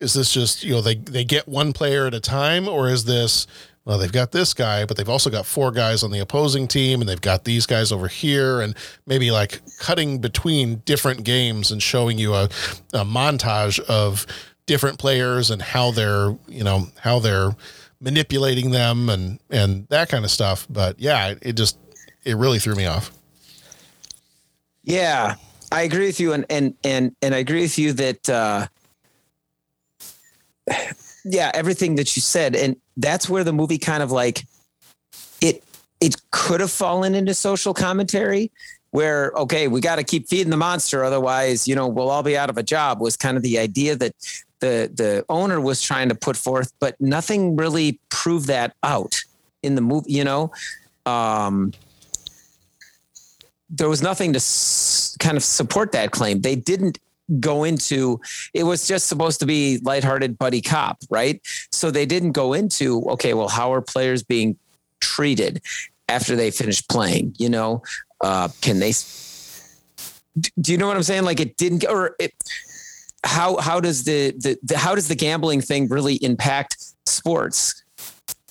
is this just, you know, they they get one player at a time or is this well, they've got this guy, but they've also got four guys on the opposing team and they've got these guys over here and maybe like cutting between different games and showing you a, a montage of different players and how they're, you know, how they're manipulating them and and that kind of stuff. But yeah, it, just it really threw me off. Yeah, I agree with you, and and and and I agree with you that uh, yeah, everything that you said, and that's where the movie kind of like it it could have fallen into social commentary where okay we got to keep feeding the monster otherwise you know we'll all be out of a job was kind of the idea that the the owner was trying to put forth but nothing really proved that out in the movie you know um there was nothing to s- kind of support that claim. They didn't go into it was just supposed to be lighthearted buddy cop, right? So they didn't go into okay, well, how are players being treated after they finish playing? You know, uh, can they? Do you know what I'm saying? Like it didn't, or it, how how does the, the the how does the gambling thing really impact sports?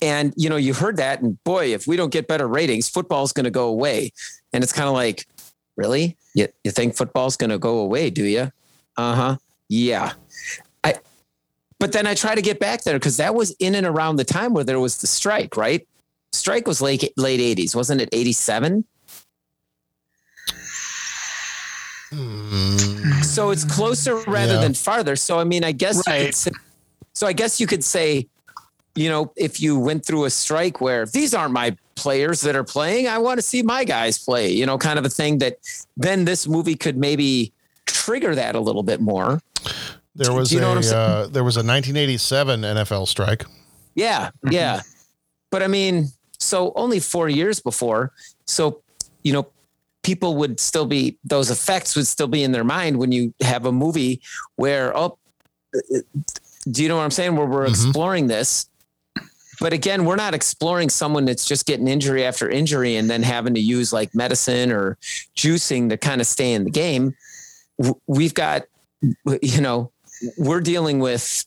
And you know, you heard that, and boy, if we don't get better ratings, football's going to go away. And it's kind of like, really? You, you think football's going to go away? Do you? Uh huh. Yeah. I. But then I try to get back there because that was in and around the time where there was the strike, right? Strike was late late eighties, wasn't it? Eighty seven. So it's closer rather Yeah. than farther. So I mean, I guess Right. say, so I guess you could say, you know, if you went through a strike where these aren't my players that are playing, I want to see my guys play, you know, kind of a thing that then this movie could maybe trigger that a little bit more. There was you know a uh, there was a 1987 NFL strike. Yeah, yeah. But I mean, so only four years before. So, you know, people would still be, those effects would still be in their mind when you have a movie where, oh, do you know what I'm saying? Where we're Mhm. exploring this. But again, we're not exploring someone that's just getting injury after injury and then having to use like medicine or juicing to kind of stay in the game. We've got, you know, we're dealing with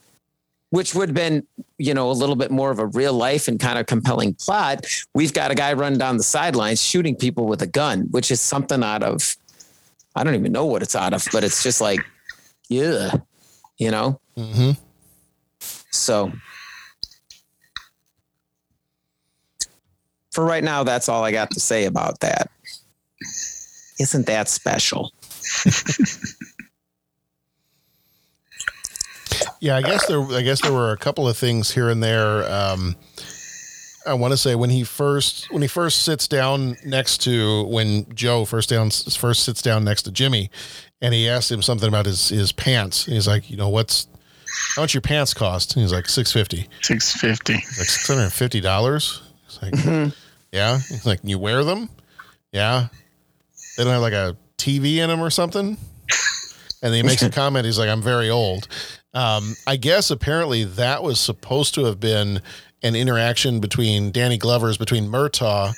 which would have been, you know, a little bit more of a real life and kind of compelling plot. We've got a guy running down the sidelines shooting people with a gun, which is something out of, I don't even know what it's out of, but it's just like, yeah, you know? Mm-hmm. So for right now, that's all I got to say about that. Isn't that special? Yeah, I guess there. I guess there were a couple of things here and there. Um, I want to say when he first when he first sits down next to when Joe first down first sits down next to Jimmy, and he asks him something about his his pants. He's like, you know, what's how much your pants cost? And he's like six fifty. Six fifty. Like six hundred and fifty dollars. He's like, yeah. He's like, you wear them? Yeah. They don't have like a TV in him or something. And he makes a comment. He's like, I'm very old. Um, I guess apparently that was supposed to have been an interaction between Danny Glover's between Murtaugh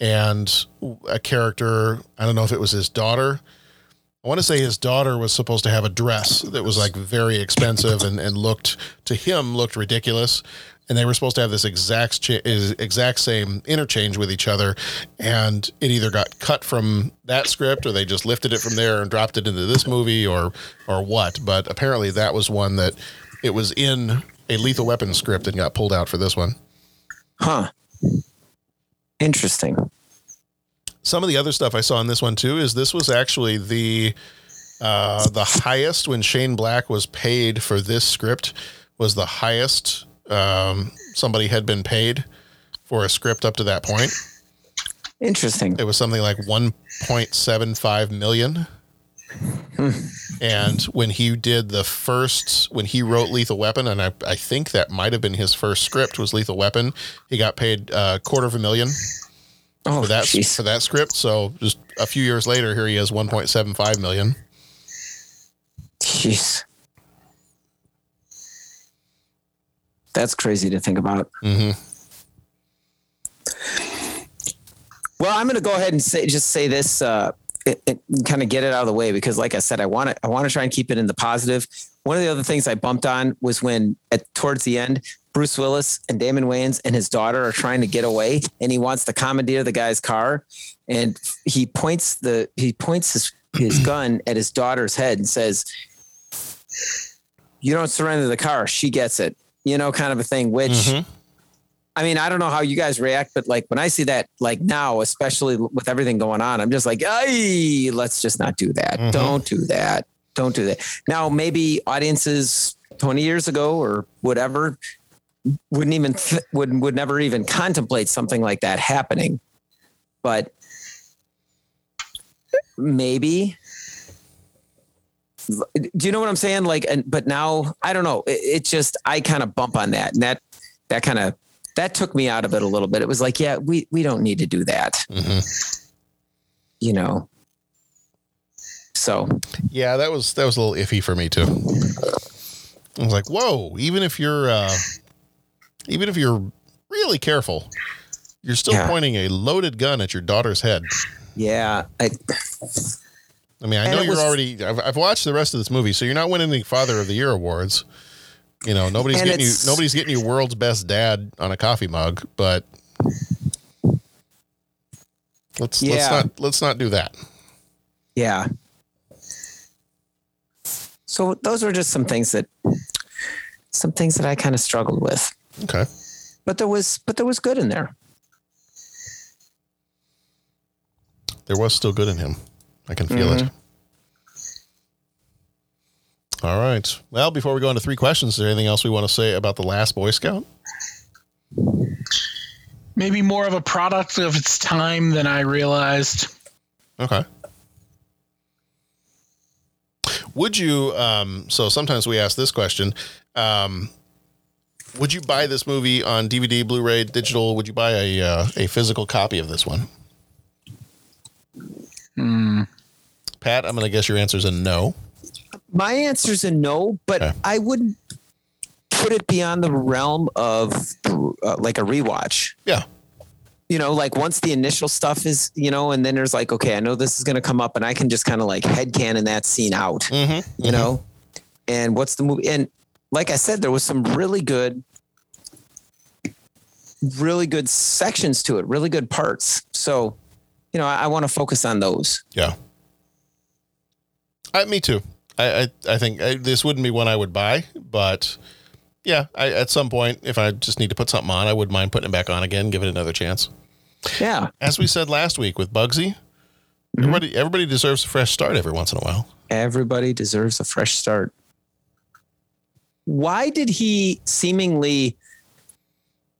and a character. I don't know if it was his daughter. I want to say his daughter was supposed to have a dress that was like very expensive and, and looked to him looked ridiculous. And they were supposed to have this exact cha- exact same interchange with each other, and it either got cut from that script or they just lifted it from there and dropped it into this movie or or what. But apparently that was one that it was in a Lethal Weapon script and got pulled out for this one. Huh. Interesting. Some of the other stuff I saw in this one too is this was actually the uh, the highest when Shane Black was paid for this script was the highest um, somebody had been paid for a script up to that point. Interesting. It was something like 1.75 million. and when he did the first, when he wrote Lethal Weapon, and I, I think that might have been his first script was Lethal Weapon, he got paid a quarter of a million Oh, for that for that script. So just a few years later, here he has 1.75 million. Jeez. That's crazy to think about. Mm-hmm. Well, I'm going to go ahead and say just say this, uh, it, it, kind of get it out of the way because, like I said, I want to I want to try and keep it in the positive. One of the other things I bumped on was when at towards the end, Bruce Willis and Damon Wayans and his daughter are trying to get away, and he wants to commandeer the guy's car, and he points the he points his his gun at his daughter's head and says, "You don't surrender the car, she gets it." You know, kind of a thing. Which Mhm. I mean, I don't know how you guys react, but like when I see that, like now, especially with everything going on, I'm just like, hey, let's just not do that. Mhm. Don't do that. Don't do that. Now, maybe audiences 20 years ago or whatever wouldn't even th- would would never even contemplate something like that happening. But maybe do you know what I'm saying? Like, and but now I don't know. It, it just I kind of bump on that, and that that kind of that took me out of it a little bit. It was like, yeah, we we don't need to do that, Mm-hmm. you know. So Yeah, that was that was a little iffy for me too. I was like, whoa! Even if you're uh, even if you're really careful, you're still Yeah. pointing a loaded gun at your daughter's head. yeah, I, I mean, I And know you're was- already. I've, I've watched the rest of this movie, so you're not winning the Father of the Year awards. You know, nobody's getting you. Nobody's getting you world's best dad on a coffee mug, but let's let's not let's not do that. yeah. So those were just some things that some things that I kind of struggled with, Okay. but there was but there was good in there. There was still good in him. I can feel Mm-hmm. it. All right. Well, before we go into three questions, is there anything else we want to say about the last Boy Scout? Maybe more of a product of its time than I realized. Okay. Would you? Um, so sometimes we ask this question: um, Would you buy this movie on DVD, Blu-ray, digital? Would you buy a uh, a physical copy of this one? Hmm. Pat, I'm going to guess your answer is a no. My answer's a no, but Okay. I wouldn't put it beyond the realm of uh, like a rewatch. Yeah. You know, like once the initial stuff is, you know, and then there's like, okay, I know this is going to come up, and I can just kind of like headcanon that scene out, Mm-hmm. you know. And what's the movie? And like I said, there was some really good, really good sections to it, really good parts. So, you know, I, I want to focus on those. Yeah. I, me too. I I, I think I, this wouldn't be one I would buy, but yeah, I, at some point, if I just need to put something on, I wouldn't mind putting it back on again, give it another chance. Yeah. As we said last week with Bugsy, mm-hmm. everybody everybody deserves a fresh start every once in a while. Everybody deserves a fresh start. Why did he seemingly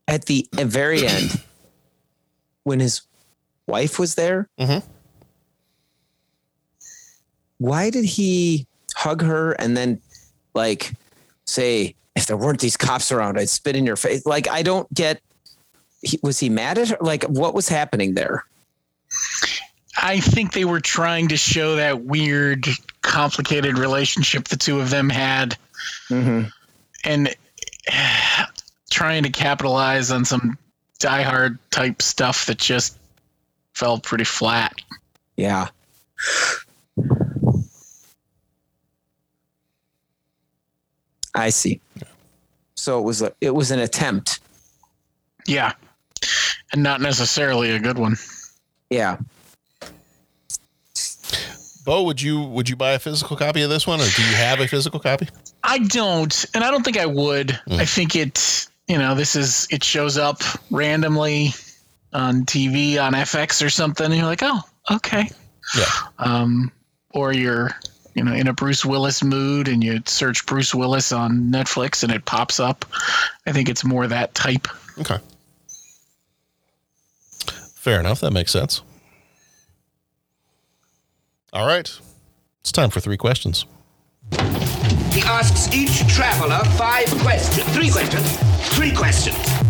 at the very end, when his wife was there, Mhm. why did he hug her and then like say, if there weren't these cops around, I'd spit in your face? Like, I don't get. He, was he mad at her? Like, what was happening there? I think they were trying to show that weird, complicated relationship the two of them had, Mm-hmm. and trying to capitalize on some Die Hard type stuff that just fell pretty flat. Yeah. I see. So it was a, it was an attempt. Yeah, and not necessarily a good one. Yeah. Bo, would you would you buy a physical copy of this one, or do you have a physical copy? I don't, and I don't think I would. Hmm. I think it, you know, this is it shows up randomly on TV on FX or something, and you're like, oh, okay. Yeah. Um, or you're, you know, in a Bruce Willis mood, and you search Bruce Willis on Netflix, and it pops up. I think it's more that type. Okay. Fair enough. That makes sense. All right. It's time for three questions. He asks each traveler five questions. Three questions. Three questions.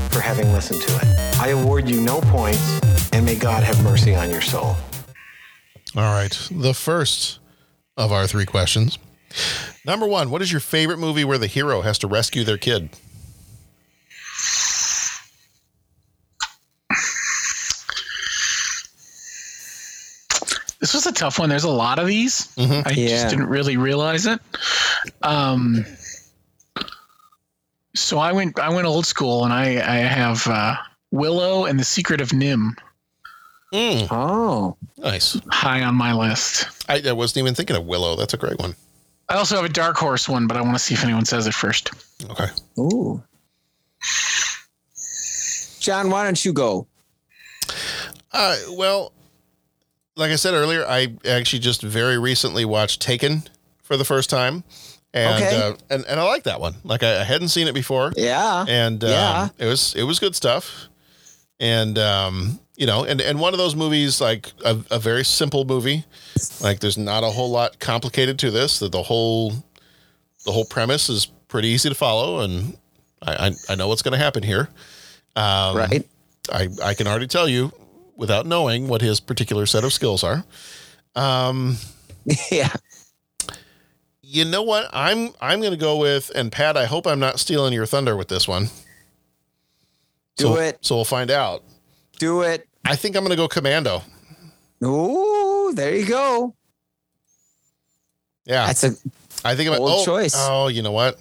for having listened to it. I award you no points, and may God have mercy on your soul. All right. The first of our three questions. Number one, what is your favorite movie where the hero has to rescue their kid? This was a tough one. There's a lot of these. Mhm. I Yeah. just didn't really realize it. Um, so I went I went old school, and I I have uh, Willow and the Secret of NIMH Mm, Oh. nice. high on my list. I, I wasn't even thinking of Willow. That's a great one. I also have a dark horse one, but I want to see if anyone says it first. Okay. Ooh. John, why don't you go? Uh, well, like I said earlier, I actually just very recently watched Taken for the first time. And, Okay. uh, and and I like that one. Like I, I hadn't seen it before. Yeah. and um, Yeah. it was it was good stuff. And um, you know, and and one of those movies, like a, a very simple movie, like there's not a whole lot complicated to this. That the whole the whole premise is pretty easy to follow, and I I, I know what's going to happen here. Um, Right. I I can already tell you without knowing what his particular set of skills are. Um, yeah. You know what? I'm I'm going to go with and Pat. I hope I'm not stealing your thunder with this one. Do So- it. So we'll find out. Do it. I think I'm going to go Commando. Ooh, there you go. Yeah, That's a I think I'm bold oh, choice. Oh, you know what?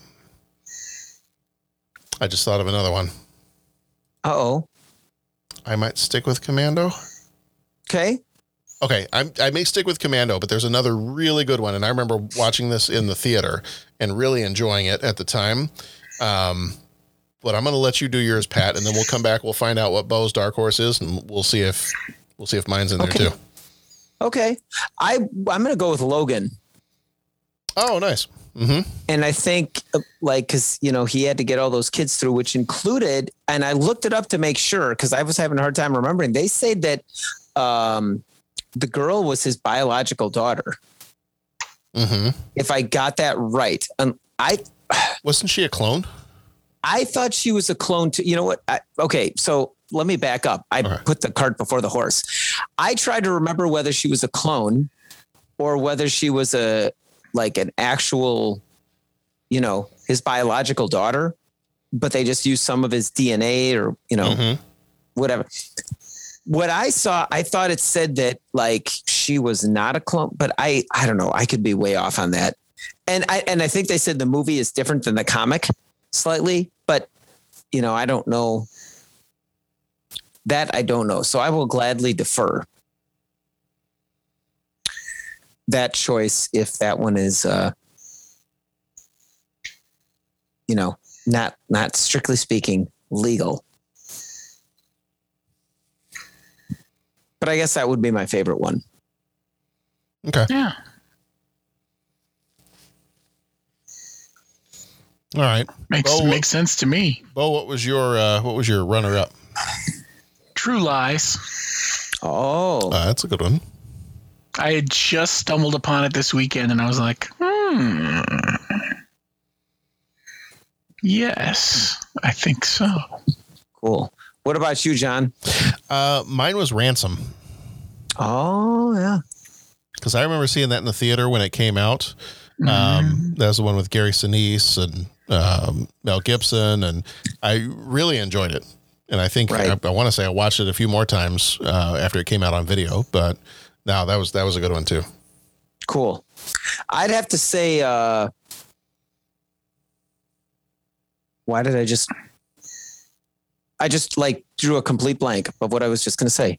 I just thought of another one. uh oh. I might stick with Commando. Okay. Okay, I'm, I may stick with Commando, but there's another really good one, and I remember watching this in the theater and really enjoying it at the time. Um, but I'm going to let you do yours, Pat, and then we'll come back. We'll find out what Bo's dark horse is, and we'll see if we'll see if mine's in Okay. there too. Okay. I I'm gonna go with Logan. Oh, nice. Mm-hmm. And I think like because you know he had to get all those kids through, which included, and I looked it up to make sure because I was having a hard time remembering. They said that um, the girl was his biological daughter. Mm-hmm. If I got that right, and I wasn't she a clone. I thought she was a clone to you know what? I, okay, so let me back up. I put the cart before the horse. I tried to remember whether she was a clone or whether she was a like an actual, you know, his biological daughter, but they just used some of his DNA or you know whatever. What I saw, I thought it said that like she was not a clone, but I I don't know. I could be way off on that. And I and I think they said the movie is different than the comic slightly, but you know, I don't know. That I don't know. So I will gladly defer that choice if that one is uh you know, not not strictly speaking legal. But I guess that would be my favorite one. Okay. Yeah. All right. Makes Bo, makes sense to me. Bo, what was your uh, what was your runner up? True Lies. Oh, uh, that's a good one. I had just stumbled upon it this weekend, and I was like, hmm. Yes, I think so. Cool. What about you, John? Uh, mine was Ransom. Oh yeah. Because I remember seeing that in the theater when it came out. Um, that was the one with Gary Sinise and um, Mel Gibson, and I really enjoyed it. And I think I, I want to say I watched it a few more times uh, after it came out on video. But no, that was that was a good one too. Cool. I'd have to say, uh, why did I just, I just like drew a complete blank of what I was just going to say.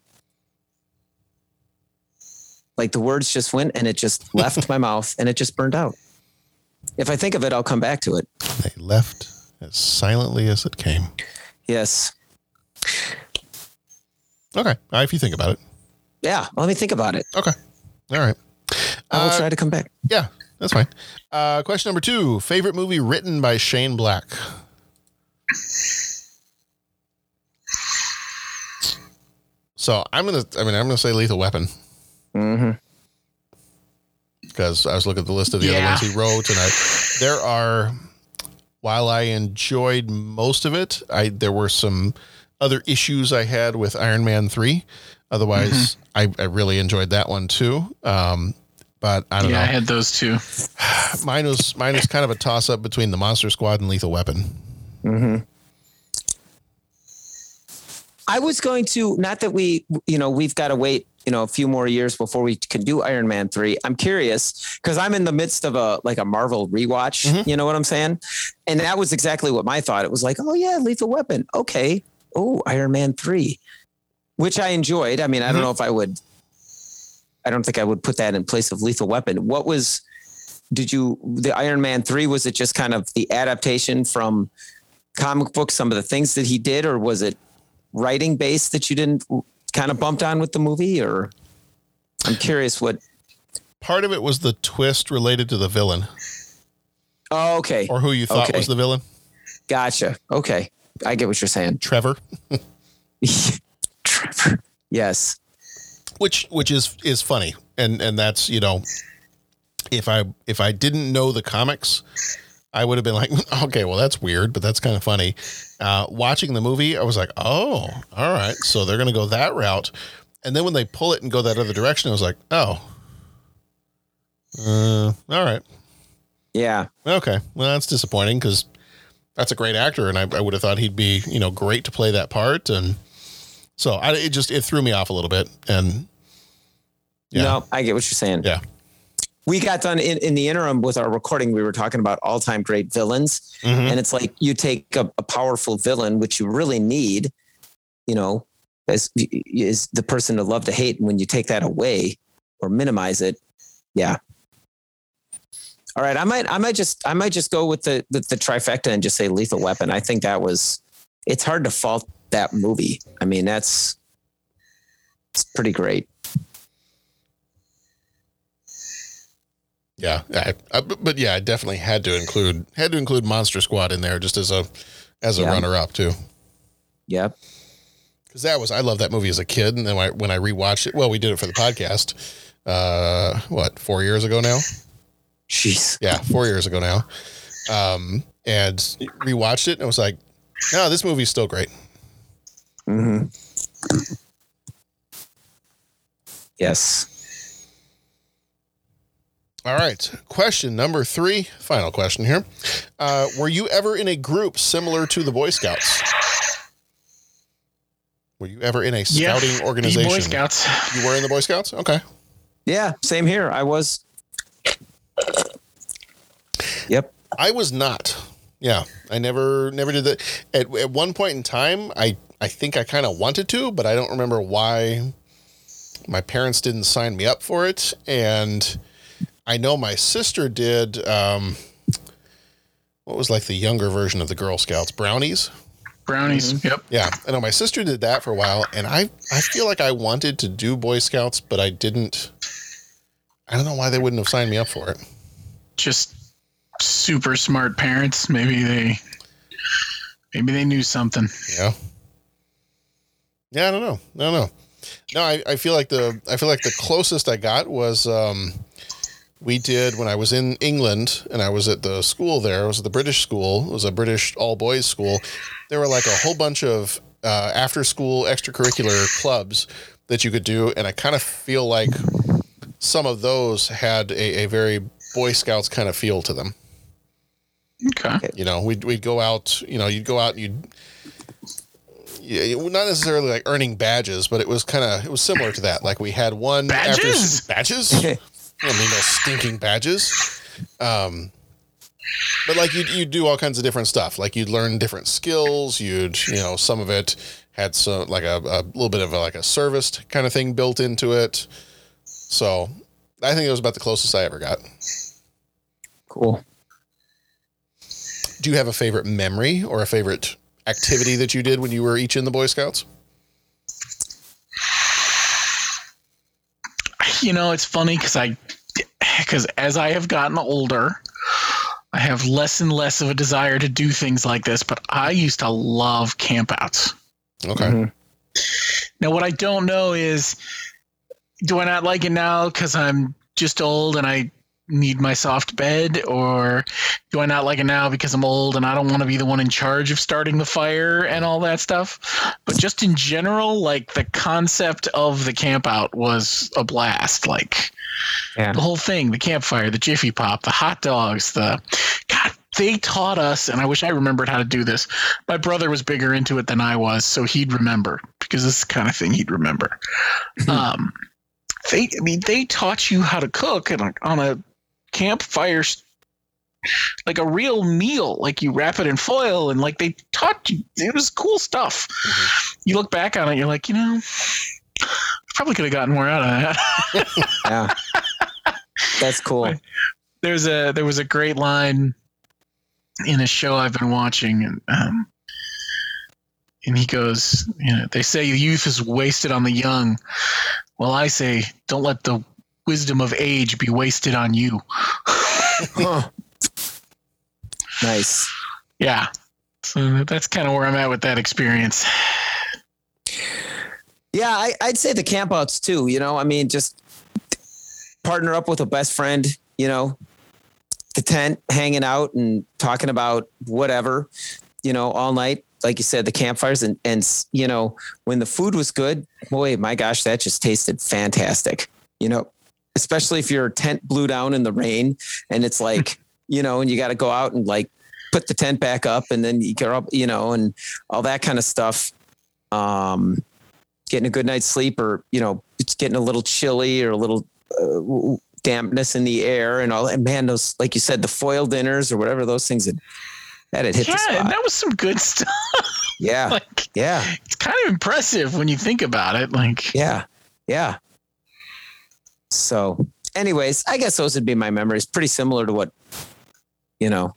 Like the words just went and it just left my mouth and it just burned out. If I think of it, I'll come back to it. They left as silently as it came. Yes. Okay, uh, if you think about it. Yeah. Let me think about it. Okay. All right. I will Uh, try to come back. Yeah, that's fine. Uh, question number two: Favorite movie written by Shane Black. So I'm gonna. I mean, I'm gonna say Lethal Weapon Mm-hmm. because I was looking at the list of the other ones he wrote, and I there are. While I enjoyed most of it, I there were some other issues I had with Iron Man three. Otherwise, I, I really enjoyed that one too. Um, but I don't yeah, know. I had those two. mine was mine was kind of a toss up between the Monster Squad and Lethal Weapon. Mm-hmm. I was going to not that we, you know, we've got to wait, you know, a few more years before we can do Iron Man three. I'm curious because I'm in the midst of a like a Marvel rewatch. Mm-hmm. You know what I'm saying? And that was exactly what my thought. It was like, oh yeah, Lethal Weapon. Okay. Oh, Iron Man three, which I enjoyed. I mean, I don't mm-hmm. know if I would. I don't think I would put that in place of Lethal Weapon. What was? Did you the Iron Man three? Was it just kind of the adaptation from comic books? Some of the things that he did, or was it writing base that you didn't kind of bumped on with the movie? Or I'm curious what. Part of it was the twist related to the villain. Oh, okay. Or who you thought Okay. was the villain. Gotcha. Okay, I get what you're saying. Trevor. Trevor. Yes. Which which is is funny. And and that's, you know, if I if I didn't know the comics, I would have been like, okay, well that's weird, but that's kind of funny. Uh, watching the movie, I was like, oh, all right, so they're gonna go that route. And then when they pull it and go that other direction, I was like, oh, uh, all right, Yeah. okay, well that's disappointing because that's a great actor, and I, I would have thought he'd be, you know, great to play that part, and so I, it just it threw me off a little bit, and yeah, No, I get what you're saying. yeah, we got done in, in the interim with our recording. We were talking about all time great villains. Mhm. And it's like you take a, a powerful villain, which you really need, you know, as is the person to love to hate. And when you take that away or minimize it, yeah. All right, I might, I might just, I might just go with the with the trifecta and just say Lethal Weapon. I think that was. It's hard to fault that movie. I mean, that's it's pretty great. Yeah, I, I, but yeah, I definitely had to include had to include Monster Squad in there just as a as a Yeah. runner up too. Yep. Because that was I loved that movie as a kid, and then when I, when I rewatched it, well, we did it for the podcast. Uh, what four years ago now? Jeez. Yeah, four years ago now. Um, and rewatched it, and I was like, no, this movie's still great. Mm-hmm. Yes. All right. Question number three, final question here. Uh, were you ever in a group similar to the Boy Scouts? Were you ever in a Yeah, scouting the organization? Boy Scouts. You were in the Boy Scouts? Okay. Yeah. Same here. I was. Yep. I was not. Yeah, I never never did that. At, at one point in time, I I think I kind of wanted to, but I don't remember why. My parents didn't sign me up for it, and I know my sister did. Um, what was like the younger version of the Girl Scouts? Brownies. Brownies. Yep. Yeah, I know my sister did that for a while, and I I feel like I wanted to do Boy Scouts, but I didn't. I don't know why they wouldn't have signed me up for it. Just super smart parents. Maybe they maybe they knew something. Yeah. Yeah, I don't know. I don't know. No, I, I feel like the I feel like the closest I got was um we did when I was in England and I was at the school there. It was at the British school. It was a British all boys school. There were like a whole bunch of uh, after school extracurricular clubs that you could do, and I kind of feel like some of those had a, a very Boy Scouts kind of feel to them. Okay. You know, we'd we'd go out. You know, you'd go out and you'd. Yeah, not necessarily like earning badges, but it was kind of it was similar to that. Like we had one Badges? after badges. I mean, those stinking badges. Um, but like you you do all kinds of different stuff. Like you'd learn different skills. You'd you know some of it had some like a, a little bit of a, like a service kind of thing built into it. So I think it was about the closest I ever got. Cool. Do you have a favorite memory or a favorite activity that you did when you were each in the Boy Scouts? You know, it's funny because I, because as I have gotten older, I have less and less of a desire to do things like this. But I used to love campouts. Okay. Mm-hmm. Now, what I don't know is, do I not like it now because I'm just old and I need my soft bed, or do I not like it now because I'm old and I don't want to be the one in charge of starting the fire and all that stuff? But just in general, like the concept of the campout was a blast. Like Yeah. the whole thing, the campfire, the Jiffy Pop, the hot dogs, the God. They taught us, and I wish I remembered how to do this. My brother was bigger into it than I was, so he'd remember because this is the kind of thing he'd remember. um, they, I mean, they taught you how to cook and on a campfire, like a real meal. Like you wrap it in foil, and like they taught you. It was cool stuff. You look back on it, you're like, you know, I probably could have gotten more out of that. Yeah. That's cool. there's a there was a great line in a show I've been watching, and um, and he goes, you know, they say youth is wasted on the young. Well, I say, don't let the wisdom of age be wasted on you. Huh. Nice. Yeah, so that's kind of where I'm at with that experience. Yeah, I, I'd say the campouts too. You know, I mean, just partner up with a best friend. You know, the tent, hanging out and talking about whatever. You know, all night. Like you said, the campfires and and you know when the food was good. Boy, my gosh, that just tasted fantastic. You know, especially if your tent blew down in the rain and it's like you know, and you got to go out and like put the tent back up and then you get up, you know, and all that kind of stuff. Um, getting a good night's sleep or you know it's getting a little chilly or a little uh, dampness in the air and all and man those like you said the foil dinners or whatever those things that that had hit yeah, the spot. that was some good stuff. yeah like, yeah it's kind of impressive when you think about it. Like, yeah yeah so anyways, I guess those would be my memories. Pretty similar to what, you know,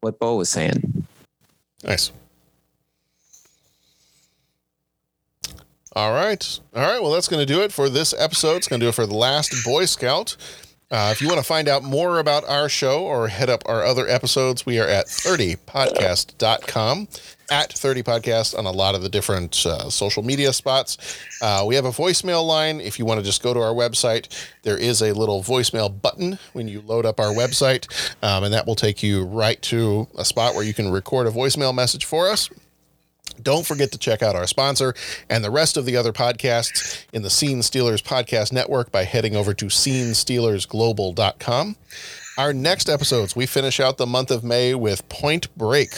what Bo was saying. Nice. All right. All right. Well, that's going to do it for this episode. It's going to do it for the last Boy Scout. Uh, if you want to find out more about our show or head up our other episodes, we are at 30podcast.com, at 30podcast on a lot of the different uh, social media spots. Uh, we have a voicemail line. If you want to just go to our website, there is a little voicemail button when you load up our website, um, and that will take you right to a spot where you can record a voicemail message for us. Don't forget to check out our sponsor and the rest of the other podcasts in the Scene Stealers Podcast Network by heading over to scenestealersglobal.com. Our next episodes, we finish out the month of May with Point Break.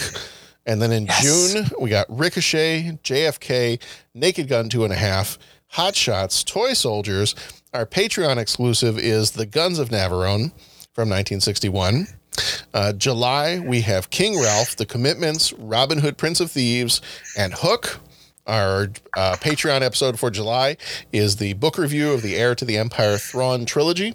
And then in June, we got Ricochet, JFK, Naked Gun Two and a Half, Hot Shots, Toy Soldiers. Our Patreon exclusive is The Guns of Navarone from 1961. Uh, July, we have King Ralph, The Commitments, Robin Hood, Prince of Thieves, and Hook. Our uh, Patreon episode for July is the book review of the Heir to the Empire Thrawn trilogy.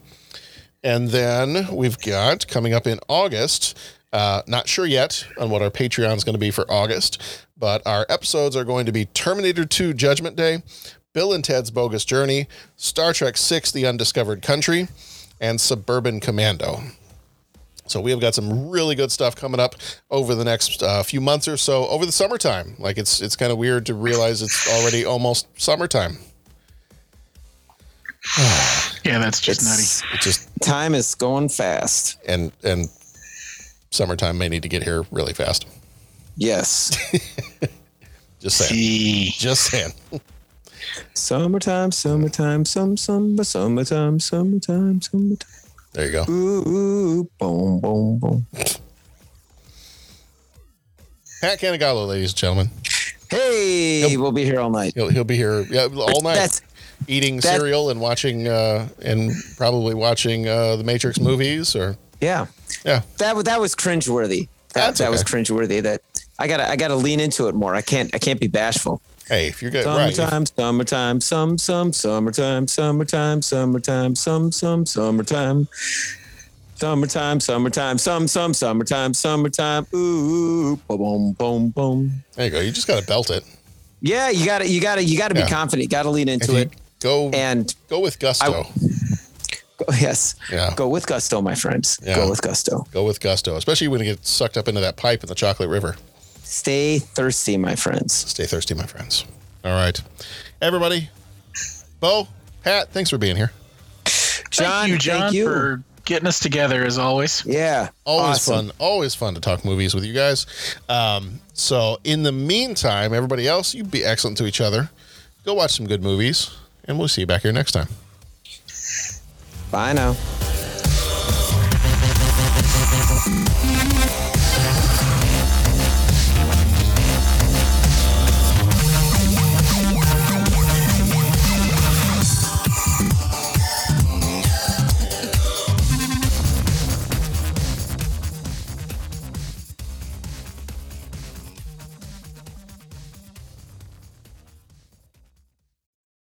And then we've got coming up in August, uh, not sure yet on what our Patreon is going to be for August, but our episodes are going to be Terminator 2 Judgment Day, Bill and Ted's Bogus Journey, Star Trek 6 The Undiscovered Country, and Suburban Commando. So we have got some really good stuff coming up over the next uh, few months or so over the summertime. Like it's it's kind of weird to realize it's already almost summertime. yeah, that's just It's- nutty. It just Time is going fast. and and summertime may need to get here really fast. Yes. Just saying. Just saying. summertime, summertime, some summer, summertime, summertime, summertime. There you go. Ooh, boom, boom, boom. Pat Canigallo, ladies and gentlemen. Hey, we'll be here all night. He'll he'll be here yeah, all night. That's- eating that- cereal and watching uh and probably watching uh the Matrix movies or Yeah. Yeah. That was that was cringeworthy. That, That's that was cringeworthy. That I gotta I gotta lean into it more. I can't I can't be bashful. Hey, if you're good right. Summertime, summertime, some, some, summertime, summertime, summertime, some, some, summertime. Summertime, summertime, some, some, summertime, summertime. Ooh, boom, boom, boom. There you go. You just gotta belt it. Yeah, you gotta, you gotta, you gotta Yeah. be confident. You gotta lean into it. Go and go with gusto. Go- yes. Yeah. Go with gusto, my friends. Yeah. Go with gusto. Go with gusto, especially when you get sucked up into that pipe in the chocolate river. Stay thirsty, my friends. Stay thirsty, my friends. All right. Everybody. Bo, Pat, thanks for being here. John, thank you, John, thank you. for getting us together as always. Yeah. Always Awesome. fun. Always fun to talk movies with you guys. Um, so, in the meantime, everybody else, you be excellent to each other. Go watch some good movies, and we'll see you back here next time. Bye now.